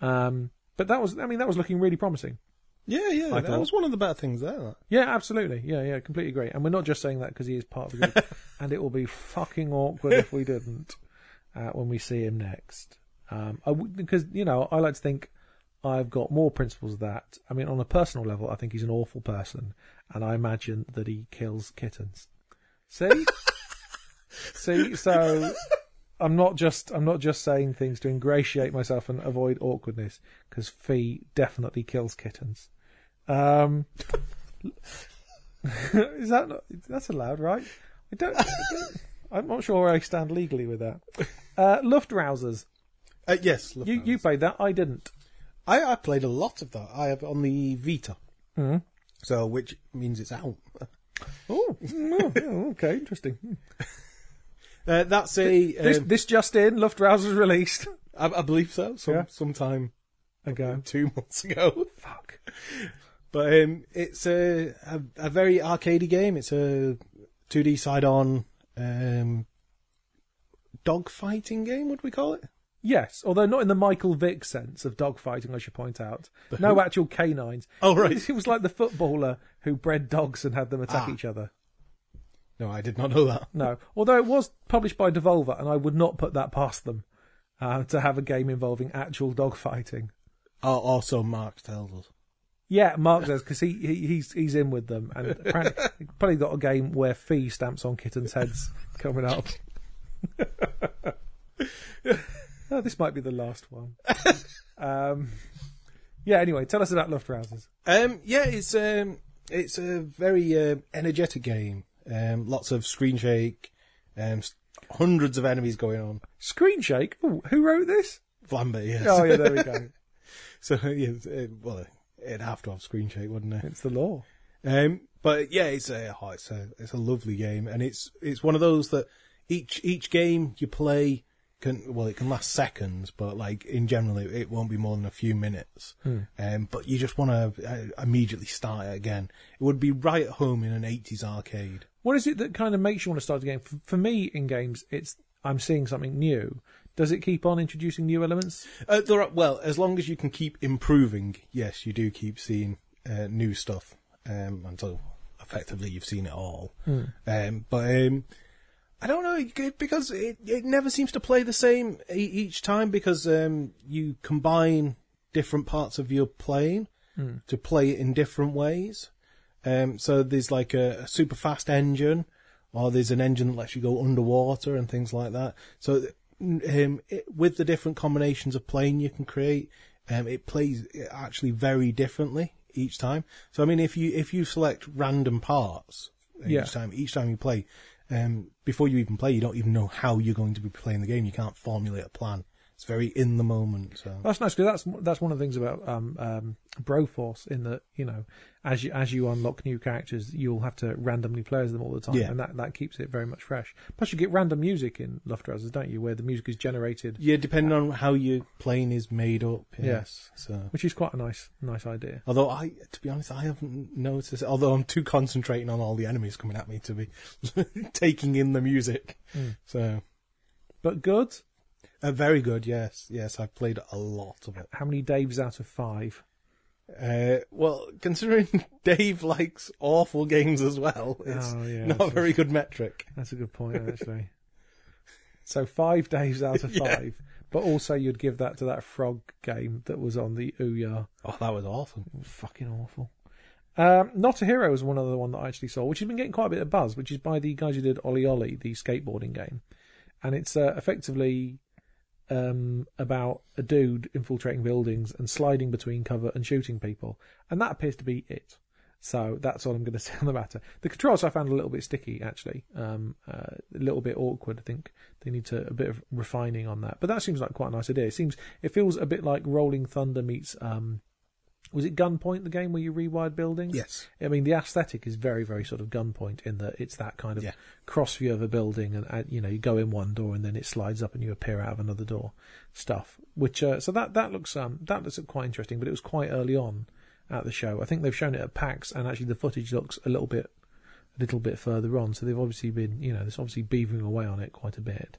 Um, but that was, I mean, that was looking really promising. Yeah, yeah, I that thought- was one of the better things there. Yeah, absolutely. Yeah, yeah, completely agree. And we're not just saying that because he is part of the group. and it will be fucking awkward if we didn't uh, when we see him next. Um, I w- because you know, I like to think I've got more principles of that. I mean, on a personal level, I think he's an awful person, and I imagine that he kills kittens. See, see, so. I'm not just I'm not just saying things to ingratiate myself and avoid awkwardness because Fee definitely kills kittens. Um, is that not, that's allowed, right? I don't. I'm not sure where I stand legally with that. Uh, Luftrausers. Uh, yes, You Lufthansa. you played that. I didn't. I, I played a lot of that. I have on the Vita, Mhm. so which means it's out. Oh, okay, interesting. Uh, that's a. This um, this just in. Luftrausers released. I, I believe so. Some Yeah. sometime Ago. two months ago. Fuck. But um, it's a, a a very arcadey game. It's a 2D side-on um, dog fighting game. Would we call it? Yes, although not in the Michael Vick sense of dogfighting, I should point out. No actual canines. Oh, right. It was like the footballer who bred dogs and had them attack Ah. each other. No, I did not know that. No, although it was published by Devolver, and I would not put that past them uh, to have a game involving actual dogfighting. Oh, also, Mark tells us. Yeah, Mark does because he, he he's he's in with them, and apparently probably got a game where Fee stamps on kittens' heads coming up. oh, this might be the last one. Um, yeah. Anyway, tell us about Luftrausers. Um, yeah, it's um, it's a very uh, energetic game. Um, lots of screen shake, um, hundreds of enemies going on. Screen shake. Ooh, who wrote this? Vlambeer, yes. Oh yeah, there we go. so yeah, it, well, it'd have to have screen shake, wouldn't it? It's the law. Um, but yeah, it's a oh, it's a it's a lovely game, and it's it's one of those that each each game you play can well it can last seconds, but like in general it, it won't be more than a few minutes. Um, but you just want to uh, immediately start it again. It would be right at home in an '80s arcade. What is it that kind of makes you want to start the game? For, for me, in games, it's I'm seeing something new. Does it keep on introducing new elements? Uh, there are, well, as long as you can keep improving, yes, you do keep seeing uh, new stuff um, until effectively you've seen it all. Um, but um, I don't know because it, it never seems to play the same each time because um, you combine different parts of your playing to play it in different ways. Um, so there's like a, a super fast engine, or there's an engine that lets you go underwater and things like that. So um, it, with the different combinations of playing you can create, um, it plays actually very differently each time. So I mean, if you if you select random parts Yeah. each time, each time you play, um, before you even play, you don't even know how you're going to be playing the game. You can't formulate a plan. It's very in the moment. So That's nice because that's that's one of the things about um, um, Broforce in that you know as you as you unlock new characters, you'll have to randomly play as them all the time, Yeah. and that, that keeps it very much fresh. Plus, you get random music in Luftrausers, don't you, where the music is generated, yeah, depending on how your plane is made up. Yes. Yes. So. which is quite a nice nice idea. Although I, to be honest, I haven't noticed. Although I'm too concentrating on all the enemies coming at me to be taking in the music. So, But good. Uh, very good. Yes, yes, I've played a lot of it. How many Daves out of five? Uh, well, considering Dave likes awful games as well, it's Oh, yeah, not a very good metric. That's a good point, actually. so five Daves out of Yeah. five, but also you'd give that to that frog game that was on the Ouya. Oh, that was awesome. Fucking awful. Um, Not a Hero is one other one that I actually saw, which has been getting quite a bit of buzz, which is by the guys who did OlliOlli, the skateboarding game. And it's uh, effectively um, about a dude infiltrating buildings and sliding between cover and shooting people. And that appears to be it. So that's all I'm going to say on the matter. The controls I found a little bit sticky, actually. Um, uh, a little bit awkward. I think they need to a bit of refining on that. But that seems like quite a nice idea. It seems it feels a bit like Rolling Thunder meets um, was it Gunpoint, the game where you rewired buildings? Yes. I mean, the aesthetic is very, very sort of Gunpoint in that it's that kind of Yeah. cross view of a building, and uh, you know, you go in one door and then it slides up and you appear out of another door, stuff. Which uh, so that that looks um that looks quite interesting, but it was quite early on at the show. I think they've shown it at PAX, and actually the footage looks a little bit a little bit further on. So they've obviously been, you know, there's obviously beavering away on it quite a bit.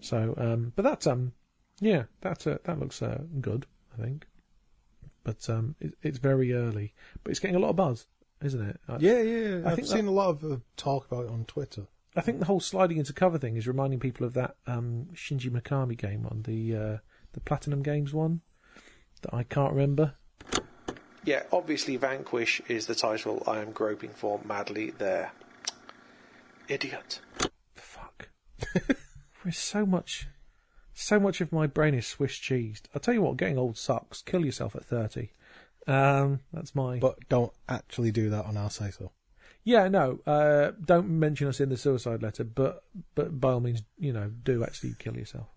So, um, but that's um, yeah, that's uh, that looks uh, good, I think. But um, it, it's very early, but it's getting a lot of buzz, isn't it? I, Yeah, yeah. I I've think seen a lot of uh, talk about it on Twitter. I think the whole sliding into cover thing is reminding people of that um, Shinji Mikami game on the uh, the Platinum Games one that I can't remember. Yeah, obviously Vanquish is the title I am groping for madly there. Idiot. Fuck. There's so much, so much of my brain is Swiss cheesed. I'll tell you what, getting old sucks. Kill yourself at 30. Um, that's my. But don't actually do that on our say so. yeah, no, uh, don't mention us in the suicide letter, but, but by all means, you know, do actually kill yourself.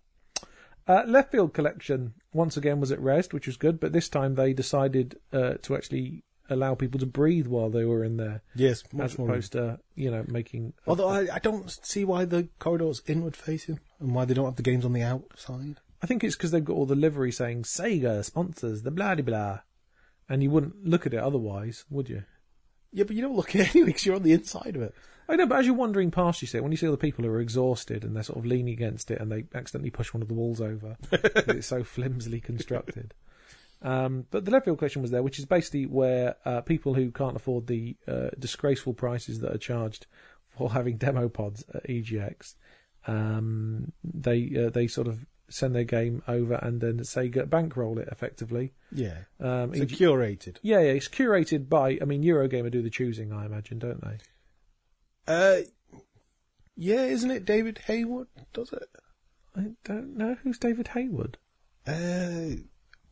Uh, Left Field Collection, once again, was at Rezzed, which was good, but this time they decided uh, to actually allow people to breathe while they were in there, Yes, as much more. opposed to, you know, making. Although I, I don't see why the corridor's inward facing and why they don't have the games on the outside. I think it's because they've got all the livery saying Sega sponsors the blah de blah, and you wouldn't look at it otherwise, would you? Yeah, but you don't look at it anyway because you're on the inside of it. I know, but as you're wandering past, you see, it, when you see all the people who are exhausted and they're sort of leaning against it and they accidentally push one of the walls over, it's so flimsily constructed. Um, but the left field collection was there, which is basically where uh, people who can't afford the uh, disgraceful prices that are charged for having demo pods at EGX, um, they uh, they sort of send their game over and then Sega bankroll it effectively. Yeah. Um, It's EG curated. yeah, yeah, it's curated by. I mean, Eurogamer do the choosing, I imagine, don't they? Uh, yeah, isn't it David Haywood does it? I don't know who's David Hayward. Uh,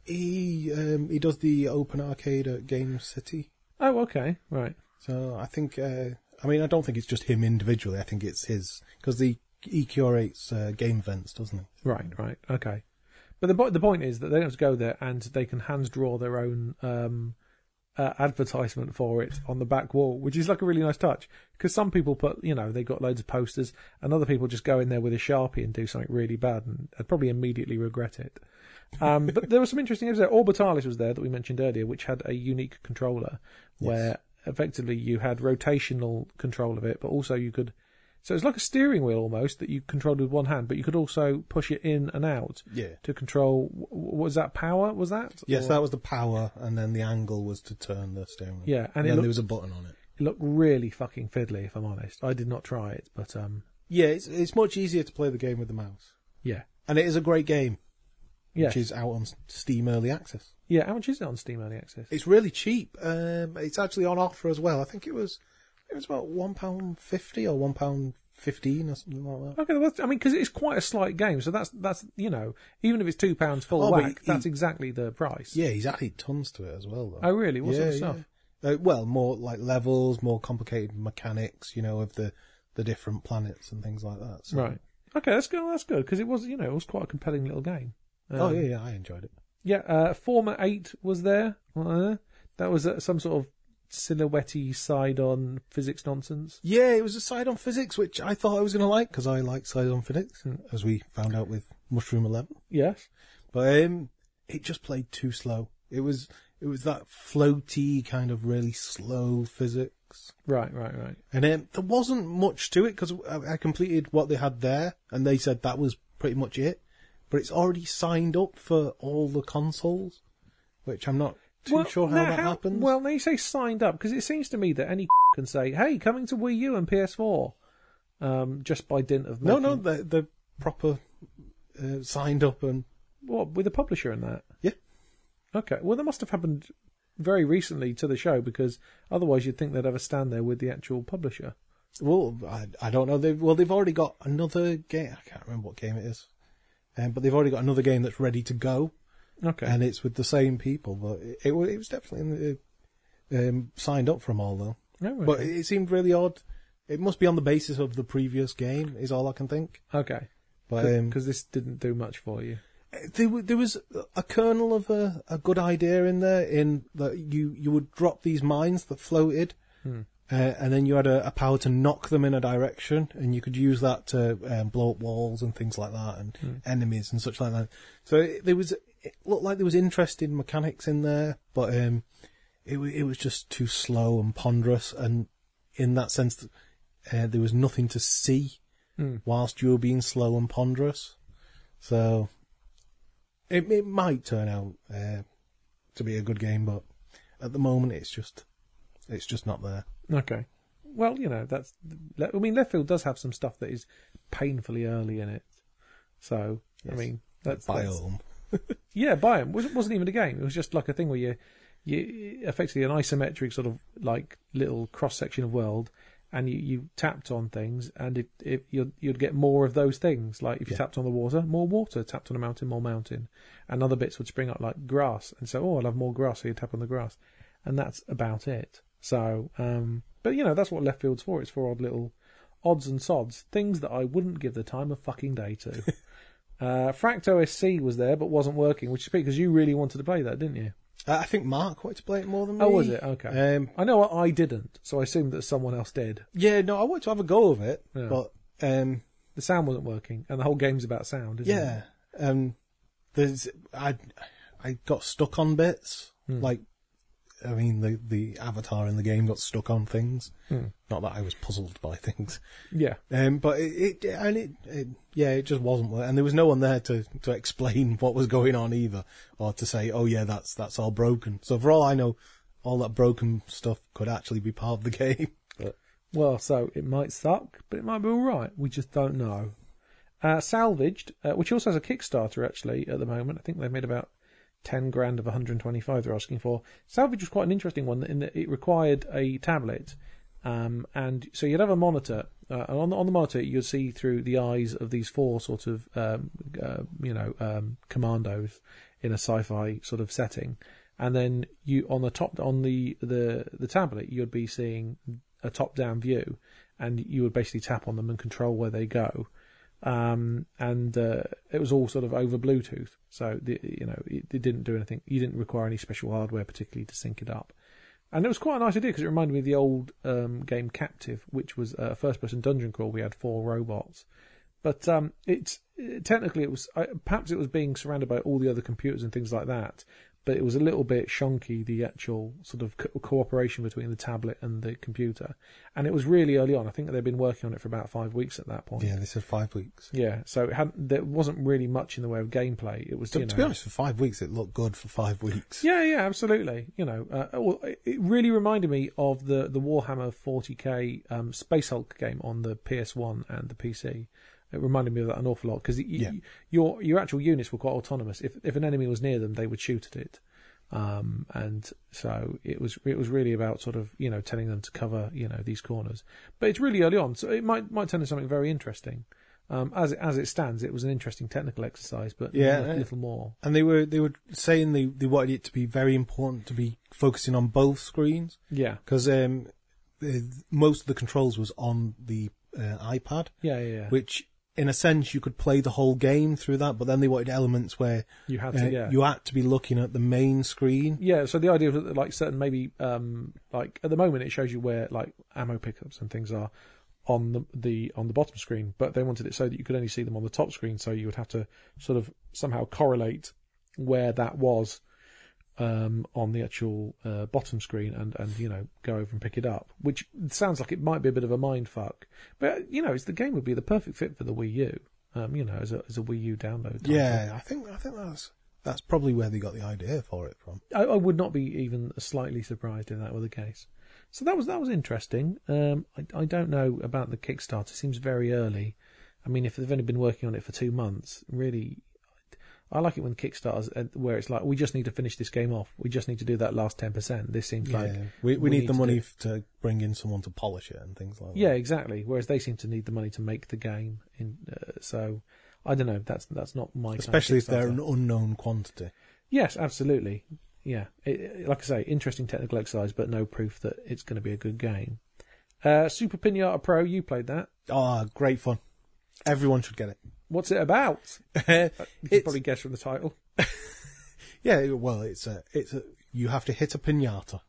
he um, he does the open arcade at Game City. Oh, okay, right. So I think, uh, I mean, I don't think it's just him individually. I think it's his because the he curates uh, game events, doesn't he? Right, right, okay. But the po- the point is that they don't have to go there, and they can hands draw their own um, uh, advertisement for it on the back wall, which is like a really nice touch. Because some people put, you know, they got loads of posters, and other people just go in there with a sharpie and do something really bad, and I'd probably immediately regret it. Um, but there was some interesting episodes. Orbitalis was there that we mentioned earlier, which had a unique controller where effectively you had rotational control of it, but also you could. So it's like a steering wheel almost that you controlled with one hand, but you could also push it in and out Yeah. to control. Was that power? Was that? Yes, Or- that was the power, and then the angle was to turn the steering wheel. Yeah, and and then looked- there was a button on it. It looked really fucking fiddly, if I'm honest. I did not try it, but um, Yeah, it's it's much easier to play the game with the mouse, yeah, and it is a great game, yeah, which is out on Steam Early Access. yeah. How much is it on Steam Early Access? It's really cheap. Um, it's actually on offer as well. I think it was it was about one pound fifty or one pound fifteen or something like that. Okay, well, I mean, because it's quite a slight game, so that's that's you know, even if it's two pounds full Oh, whack, he- that's exactly the price. Yeah, he's added tons to it as well. Though. Oh, really? What sort of stuff? yeah. Uh, well, more like levels, more complicated mechanics, you know, of the the different planets and things like that. So. Right. Okay, that's good. That's good because it was, you know, it was quite a compelling little game. Oh Um, yeah, yeah, I enjoyed it. Yeah, uh, Forma.8 was there. Uh, that was uh, some sort of silhouette side on physics nonsense. Yeah, it was a side on physics, which I thought I was going to like because I like side on physics, as we found out with Mushroom Eleven. Yes. But um, it just played too slow. It was it was that floaty kind of really slow physics, Right, right, right. and um, there wasn't much to it because I, I completed what they had there, and they said that was pretty much it. But it's already signed up for all the consoles, which I'm not too sure how now that happens. Well, now you say signed up because it seems to me that any can say, "Hey, coming to Wii U and PS4," um, just by dint of no, making, no, they're, they're proper uh, signed up and what with a publisher and that. Yeah. Okay. Well, that must have happened very recently to the show because otherwise you'd think they'd have a stand there with the actual publisher. Well, I, I don't know. They've, well, they've already got another game. I can't remember what game it is, um, but they've already got another game that's ready to go, Okay. and it's with the same people. But it, it, it was definitely in the, um, signed up from all though. Oh, okay. But it, it seemed really odd. It must be on the basis of the previous game, is all I can think. okay. But um, Because this didn't do much for you. there, there was a kernel of a, a good idea in there. In that you you would drop these mines that floated, uh, and then you had a, a power to knock them in a direction, and you could use that to um, blow up walls and things like that, and enemies and such like that. So it, there was it looked like there was interesting mechanics in there, but um, it it was just too slow and ponderous, and in that sense, uh, there was nothing to see whilst you were being slow and ponderous. So it it might turn out uh, to be a good game, but at the moment it's just it's just not there. Okay. Well, you know, that's. I mean, left field does have some stuff that is painfully early in it. So, I Yes. mean, that's, that's Biome. yeah, Biome wasn't wasn't even a game. It was just like a thing where you, you effectively an isometric sort of like little cross section of world, and you, you tapped on things, and it, it you'd you'd get more of those things. Like if you Yeah. tapped on the water, more water. Tapped on a mountain, more mountain, and other bits would spring up like grass, and so oh, I'll have more grass. So you tap on the grass, and that's about it. So, um, but you know that's what left field's for. It's for odd little odds and sods, things that I wouldn't give the time of fucking day to. Uh, Fract OSC was there but wasn't working, which is because you really wanted to play that, didn't you? Uh, I think Mark wanted to play it more than me. Oh, was it? Okay. Um, I know I didn't, so I assumed that someone else did. yeah, no, I wanted to have a go of it, Yeah. but um, The sound wasn't working, and the whole game's about sound, isn't it? yeah, um, there's I I got stuck on bits Hmm. like. I mean, the the avatar in the game got stuck on things. Hmm. Not that I was puzzled by things. Yeah. Um, but it, it and it, it, yeah, it just wasn't, and there was no one there to, to explain what was going on either, or to say, oh yeah, that's that's all broken. So for all I know, all that broken stuff could actually be part of the game. But Well, so it might suck, but it might be all right. We just don't know. Uh, Salvaged, uh, which also has a Kickstarter actually at the moment. I think they've made about 10 grand of 125 they're asking for. Salvage was quite an interesting one in that it required a tablet. Um, and so you'd have a monitor, uh, and on the, on the monitor you'd see through the eyes of these four sort of, um, uh, you know, um, commandos in a sci-fi sort of setting, and then you on the top on the the the tablet you'd be seeing a top-down view, and you would basically tap on them and control where they go. Um, and uh, it was all sort of over Bluetooth, so the, you know it, it didn't do anything. You didn't require any special hardware particularly to sync it up. And it was quite a nice idea because it reminded me of the old um, game Captive, which was a first-person dungeon crawl. We had four robots, but um, it's technically it was perhaps it was being surrounded by all the other computers and things like that. But it was a little bit shonky the actual sort of co- cooperation between the tablet and the computer, and it was really early on. I think they'd been working on it for about five weeks at that point. yeah, they said five weeks. Yeah, so it had there wasn't really much in the way of gameplay. It was To, you to be honest, for five weeks, it looked good for five weeks. yeah, yeah, absolutely. You know, uh, well, it- it really reminded me of the the Warhammer 40k um, Space Hulk game on the PS1 and the PC. It reminded me of that an awful lot because Yeah. your your actual units were quite autonomous. If if an enemy was near them, they would shoot at it. Um, and so it was it was really about sort of you know telling them to cover you know these corners. But it's really early on, so it might might turn into something very interesting. Um, as it, as it stands, it was an interesting technical exercise, but Yeah, little, uh, little more. And they were they were saying they, they wanted it to be very important to be focusing on both screens Yeah, because um, most of the controls was on the uh, iPad, yeah, yeah. yeah. which in a sense you could play the whole game through that. But then they wanted elements where you had uh, to, yeah. you had to be looking at the main screen. Yeah, so the idea of like certain maybe um like at the moment it shows you where like ammo pickups and things are on the the on the bottom screen, but they wanted it so that you could only see them on the top screen, so you would have to sort of somehow correlate where that was um on the actual uh, bottom screen and and you know go over and pick it up, which sounds like it might be a bit of a mind fuck, but you know it's the game would be the perfect fit for the Wii U, um you know as a as a Wii U download. Yeah, I think I think that's that's probably where they got the idea for it from. I, I would not be even slightly surprised if that were the case. So that was that was interesting. Um, I, I don't know about the Kickstarter. It seems very early. I mean, if they've only been working on it for two months, really, I like it when Kickstarters uh, where it's like we just need to finish this game off. We just need to do that last ten percent. This seems like we, we, we need, need the to money do- to bring in someone to polish it and things like that. yeah, exactly. Whereas they seem to need the money to make the game. In uh, so I don't know. That's that's not my especially if they're an unknown quantity. Yes, absolutely. Yeah, it, it- like I say, interesting technical exercise, but no proof that it's going to be a good game. Uh, Super Pinata Pro, you played that. Oh, great fun! Everyone should get it. What's it about? You can probably guess from the title. Yeah, well, it's a, it's a, you have to hit a pinata.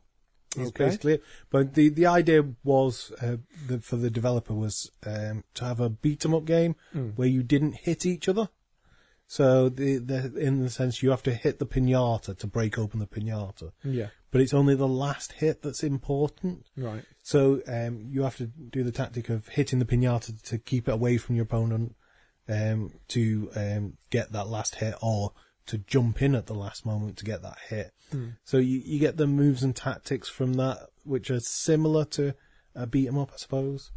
It's Okay. basically it. But the, the idea was, uh, the, for the developer was, um, to have a beat 'em up game Hmm. where you didn't hit each other. So the, the, in the sense you have to hit the pinata to break open the pinata. Yeah. But it's only the last hit that's important. Right. So um, you have to do the tactic of hitting the pinata to keep it away from your opponent um, to um, get that last hit, or to jump in at the last moment to get that hit. So you, you get the moves and tactics from that, which are similar to a beat 'em up, I suppose.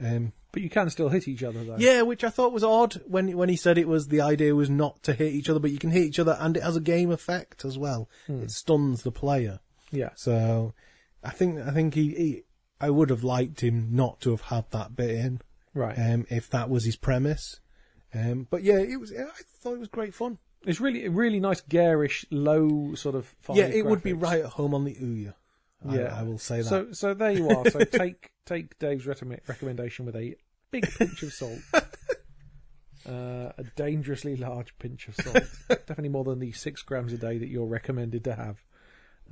Um, But you can still hit each other though. yeah, which I thought was odd when when he said it was the idea was not to hit each other, but you can hit each other, and it has a game effect as well. It stuns the player. Yeah. So I think I think he, he I would have liked him not to have had that bit in, Right. um, if that was his premise. Um, but yeah, it was. I thought it was great fun. It's really really nice garish low sort of yeah, it would be right at home on the Ouya. Yeah. I will say that. So so there you are. So take take Dave's recommendation with a big pinch of salt. Uh, a dangerously large pinch of salt. Definitely more than the six grams a day that you're recommended to have.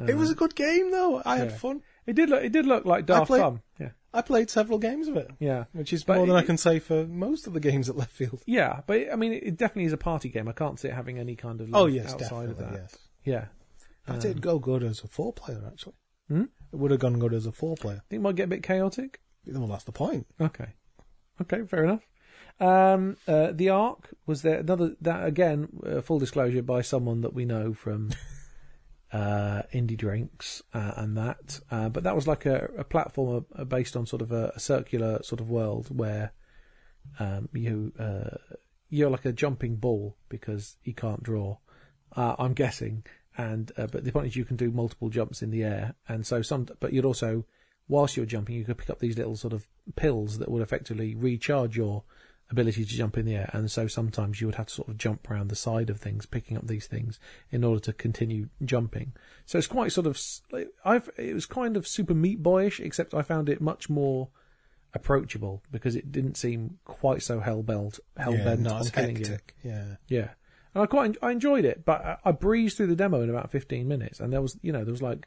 It was a good game though. I had yeah. fun. It did look. It did look like Daft played- Fun. Yeah, I played several games of it, yeah, which is But more than I can say for most of the games at left field. yeah. But I mean, it definitely is a party game. I can't see it having any kind of Oh yes, outside of that. Yes, Yeah, that did go good as a four player. Actually, Hmm? it would have gone good as a four player. think it might get a bit chaotic. Well, that's the point. Okay. Okay, fair enough. Um, uh, the Ark was there another that again uh, full disclosure by someone that we know from uh, indie drinks uh, and that, uh, but that was like a, a platform uh, based on sort of a, a circular sort of world where um, you uh, you're like a jumping ball because he can't draw. Uh, I'm guessing, and but the point is you can do multiple jumps in the air, and so some. But you'd also, whilst you're jumping, you could pick up these little sort of pills that would effectively recharge your ability to jump in the air, and so sometimes you would have to sort of jump around the side of things, picking up these things in order to continue jumping. So it's quite sort of. I've it was kind of super Meat Boyish, except I found it much more approachable because it didn't seem quite so hell bent hell bent not on killing you. Yeah. Yeah, and I quite I enjoyed it, but I, I breezed through the demo in about fifteen minutes, and there was you know there was like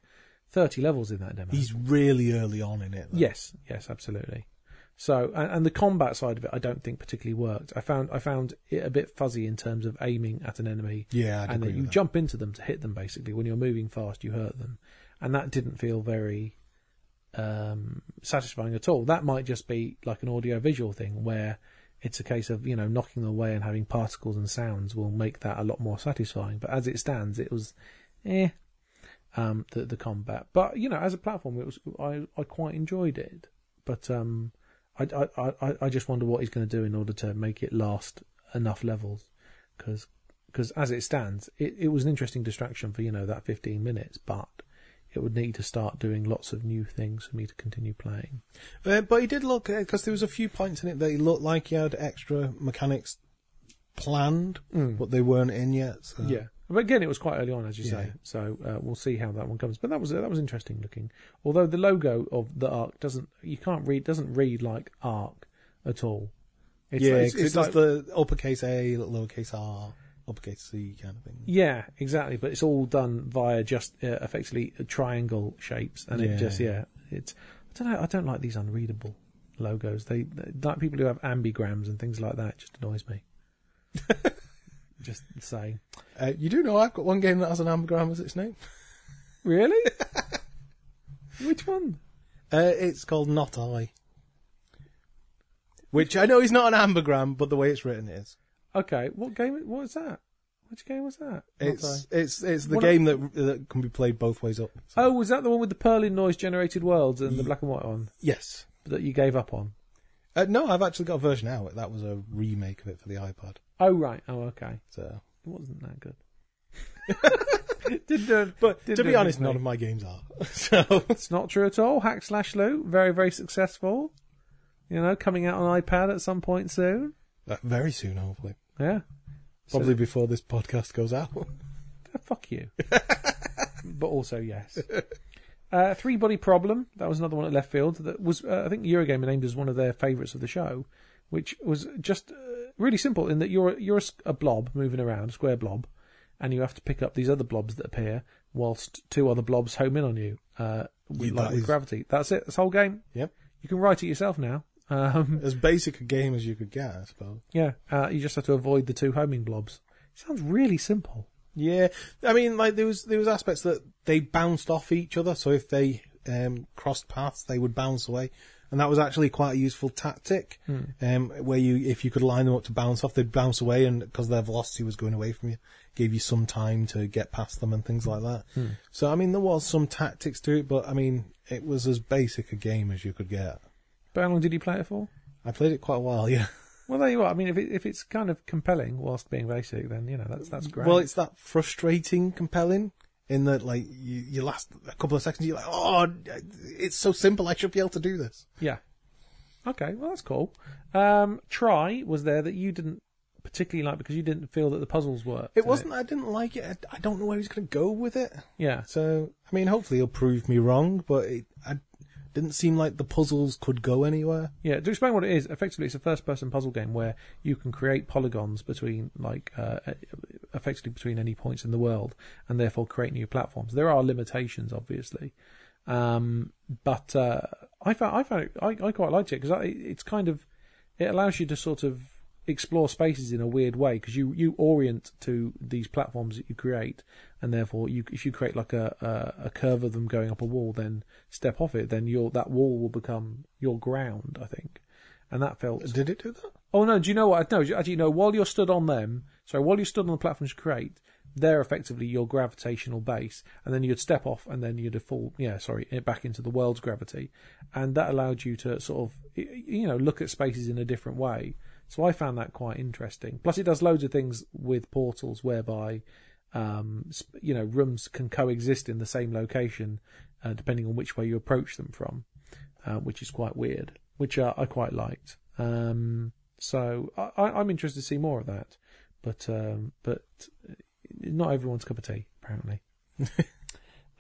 thirty levels in that demo. He's really early on in it. Though. yes, yes, absolutely. So and, and the combat side of it, I don't think particularly worked. I found I found it a bit fuzzy in terms of aiming at an enemy, Yeah, I'd and then you that. jump into them to hit them. Basically, when you're moving fast, you hurt them, and that didn't feel very um, satisfying at all. That might just be like an audio visual thing where it's a case of you know knocking them away and having particles and sounds will make that a lot more satisfying. But as it stands, it was eh um, the the combat. But you know, as a platform, it was I I quite enjoyed it. But um, I I I, I just wonder what he's going to do in order to make it last enough levels because. Because as it stands, it, it was an interesting distraction for you know that 15 minutes, but it would need to start doing lots of new things for me to continue playing. Uh, but he did look because there was a few points in it that he looked like he had extra mechanics planned, but they weren't in yet. So. Mm. Yeah, but again, it was quite early on, as you say. So uh, we'll see how that one comes. But that was that was interesting looking. Although the logo of the Ark doesn't, you can't read doesn't read like Ark at all. It's yeah, like- it's, it's, like- the uppercase A, lowercase R, uppercase C kind of thing. yeah, exactly. But it's all done via just uh, effectively triangle shapes, and it just yeah, it's I don't know. I don't like these unreadable logos. They, they like people who have ambigrams and things like that. It just annoys me. just saying. Uh, you do know I've got one game that has an anagram as its name. Really? Which one? Uh, it's called Not I. Which I know is not an ambigram, but the way it's written is. Okay, what game? What is that? Which game was that? It's it's it's the What- game that that can be played both ways up. I- Oh, was that the one with the Perlin noise generated worlds and the black and white one Yes. that you gave up on? Uh, no, I've actually got a version out. That was a remake of it for the iPad. Oh right. Oh okay. So, It wasn't that good. didn't, uh, but didn't to be honest, none of my games are. so, It's not true at all. Hack slash loot, very very successful. You know, coming out on iPad at some point soon. uh, very soon, hopefully, Yeah. probably before this podcast goes out. Fuck you. but also yes. Uh, Three Body Problem. That was another one at left field. That was uh, I think Eurogamer named as one of their favourites of the show, which was just uh, really simple in that you're you're a, blob moving around, a square blob, and you have to pick up these other blobs that appear whilst two other blobs home in on you, uh, with, Yeah, like, that with gravity. That's it. This whole game. Yep. You can write it yourself now. Um, As basic a game as you could get, I suppose. yeah, uh, you just have to avoid the two homing blobs. Sounds really simple. Yeah, I mean, like there was there was aspects that they bounced off each other. So if they um, crossed paths, they would bounce away, and that was actually quite a useful tactic. Um, where you, if you could line them up to bounce off, they'd bounce away, and because their velocity was going away from you, gave you some time to get past them and things like that. So I mean, there was some tactics to it, but I mean, it was as basic a game as you could get. But how long did you play it for? I played it quite a while, yeah. Well, there you are. I mean, if it, if it's kind of compelling whilst being basic, then you know that's that's great. Well, it's that frustrating, compelling in that like you, you last a couple of seconds, you're like, oh, it's so simple. I should be able to do this. Yeah. Okay, well that's cool. Um, Tri was there that you didn't particularly like because you didn't feel that the puzzles worked. It wasn't. I didn't like it. I, I don't know where he's going to go with it. Yeah. So I mean, hopefully he'll prove me wrong. But it I didn't seem like the puzzles could go anywhere. Yeah, to explain what it is, effectively it's a first-person puzzle game where you can create polygons between, like, uh, effectively between any points in the world, and therefore create new platforms. There are limitations, obviously, um, but uh, I found I found it, I, I quite liked it because it's kind of it allows you to sort of explore spaces in a weird way because you you orient to these platforms that you create, and therefore you if you create like a, a a curve of them going up a wall, then step off it, then your that wall will become your ground. I think, and that felt Did it do that? Oh no! Do you know what? No, actually, know While you're stood on them, so while you're stood on the platforms you create, they're effectively your gravitational base, and then you'd step off, and then you'd fall. Yeah, sorry, eh, back into the world's gravity, and that allowed you to sort of, you know, look at spaces in a different way. So I found that quite interesting. Plus, it does loads of things with portals whereby, um, you know, rooms can coexist in the same location, uh, depending on which way you approach them from, uh, which is quite weird, which uh, I quite liked. Um, so I, I'm interested to see more of that, but um, but not everyone's cup of tea apparently.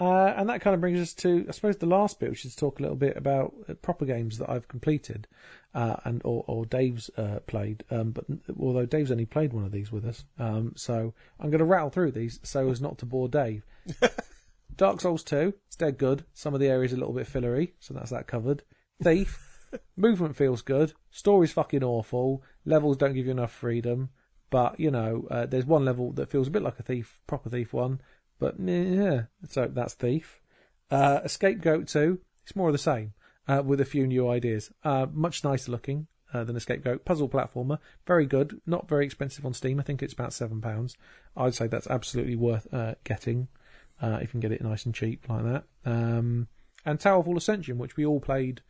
uh, and that kind of brings us to I suppose the last bit, which is to talk a little bit about uh, proper games that I've completed, uh, and or, or Dave's uh, played. Um, but although Dave's only played one of these with us, um, so I'm going to rattle through these so as not to bore Dave. Dark Souls 2, it's dead good. Some of the areas are a little bit fillery, so that's that covered. Thief, movement feels good. Story's fucking awful. Levels don't give you enough freedom. But, you know, uh, there's one level that feels a bit like a Thief, proper Thief one. But, yeah, so that's Thief. Uh, Escapegoat 2, it's more of the same, uh, with a few new ideas. Uh, much nicer looking. Uh, than Escapegoat. Puzzle platformer, very good. Not very expensive on Steam. I think it's about seven pounds. I'd say that's absolutely worth uh, getting uh, if you can get it nice and cheap like that. Um, and Towerfall Ascension, which we all played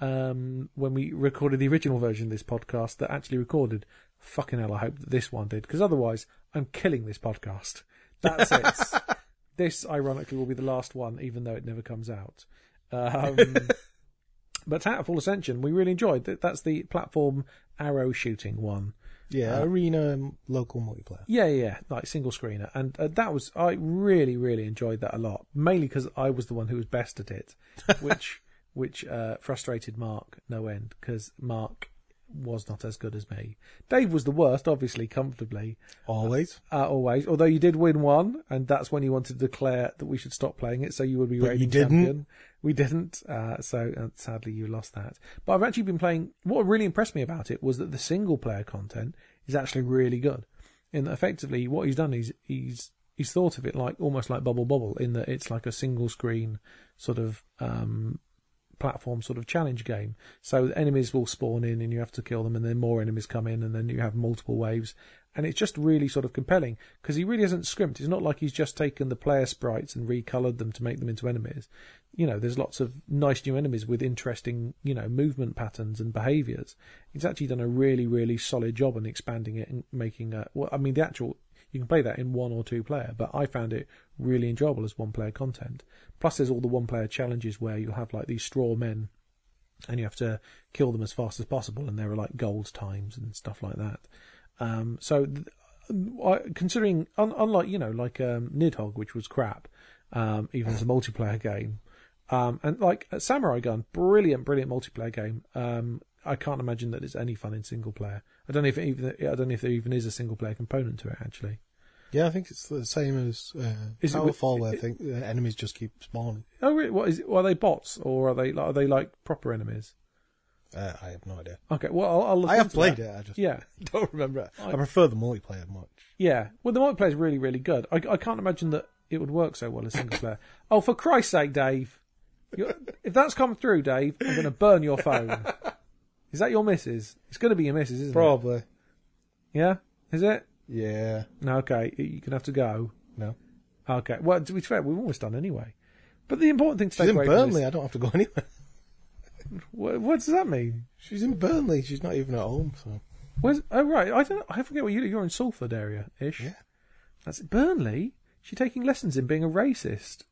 um, when we recorded the original version of this podcast that actually recorded. Fucking hell, I hope that this one did, because otherwise I'm killing this podcast. That's it. this, ironically, will be the last one, even though it never comes out. Um, but Towerfall Ascension, we really enjoyed. That's the platform arrow shooting one. Yeah, arena um, local multiplayer. Yeah, yeah, yeah, like single screener, and uh, that was I really, really enjoyed that a lot. Mainly because I was the one who was best at it, which which uh, frustrated Mark no end because Mark was not as good as me. Dave was the worst, obviously, comfortably, Always. uh, always. Although you did win one, and that's when you wanted to declare that we should stop playing it, so you would be But you reigning didn't. champion. We didn't, uh, so uh, sadly you lost that. But I've actually been playing. What really impressed me about it was that the single player content is actually really good. In that, effectively, what he's done is he's he's thought of it like almost like Bubble Bobble, in that it's like a single screen sort of um, platform sort of challenge game. So enemies will spawn in and you have to kill them and then more enemies come in and then you have multiple waves. And it's just really sort of compelling because he really hasn't scrimped. It's not like he's just taken the player sprites and recolored them to make them into enemies. You know, there's lots of nice new enemies with interesting, you know, movement patterns and behaviors. He's actually done a really, really solid job in expanding it and making a, well, I mean, the actual, you can play that in one or two player, but I found it really enjoyable as one player content. Plus, there's all the one player challenges where you'll have like these straw men and you have to kill them as fast as possible, and there are like gold times and stuff like that. Um, so, th- I, considering, un, unlike you know, like um, which was crap, um, even as a multiplayer game, um, and like Samurai Gun, brilliant, brilliant multiplayer game. Um, I can't imagine that it's any fun in single player. I don't know if even I don't know if there even is a single player component to it actually. Yeah, I think it's the same as uh, Is it with- Towerfall. where I think the enemies just keep spawning. Oh, really? What is it? Well, are they bots or are they like, are they like proper enemies? Uh, I have no idea. Okay, well, I'll, I'll look I have played that. it. I just Yeah, don't remember it. I- I prefer the multiplayer much. yeah. Well, the multiplayer is really, really good. I, I can't imagine that it would work so well as single player. Oh, for Christ's sake, Dave! You're, if that's come through, Dave, I'm going to burn your phone. Is that your missus? It's going to be your missus, isn't it? Probably. Yeah, is it? Yeah. No, okay. Going to have to go. No. Okay. Well, to be fair, we've almost done anyway. But the important thing to She's take in away from Burnley. this, I don't have to go anywhere. what, what does that mean? She's in Burnley. She's not even at home. So Where's, oh right, I don't. I forget what you do. You're in Salford area ish. Yeah. That's Burnley. She's taking lessons in being a racist.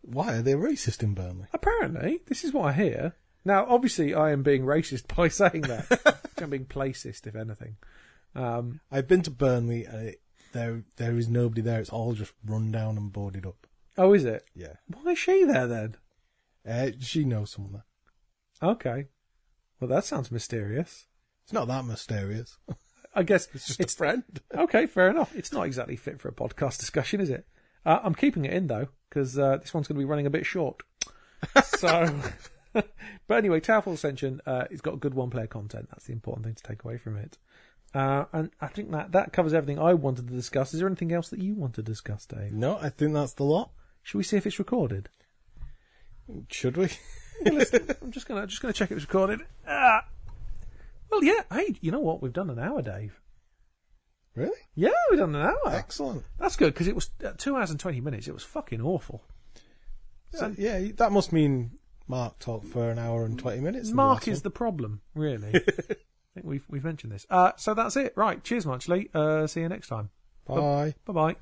why are they racist in Burnley? Apparently, this is what I hear. Now, obviously, I am being racist by saying that. I'm being placist, if anything. Um, I've been to Burnley. And it, there, there is nobody there. It's all just run down and boarded up. oh, is it? Yeah. Why is she there then? Uh, she knows someone there. Okay. Well, that sounds mysterious. It's not that mysterious. I guess It's just it's a friend. okay. Fair enough. It's not exactly fit for a podcast discussion, is it? Uh, I'm keeping it in though because uh, this one's going to be running a bit short. So, but anyway, Towerfall Ascension. Uh, it's got good one-player content. That's the important thing to take away from it. Uh, and I think that that covers everything I wanted to discuss. Is there anything else that you want to discuss, Dave? No, I think that's the lot. Should we see if it's recorded? Should we? I'm just gonna just gonna check it was recorded. Ah. Well, yeah. Hey, you know what? We've done an hour, Dave. Really? Yeah, we've done an hour. Excellent. That's good because it was uh, two hours and twenty minutes. It was fucking awful. So, yeah, that must mean Mark talked for an hour and 20 minutes. in the Mark is one. the problem, really. I think we've we've mentioned this. Uh, so that's it. Right. Cheers, Munchley. Uh, see you next time. Bye. Bye bye.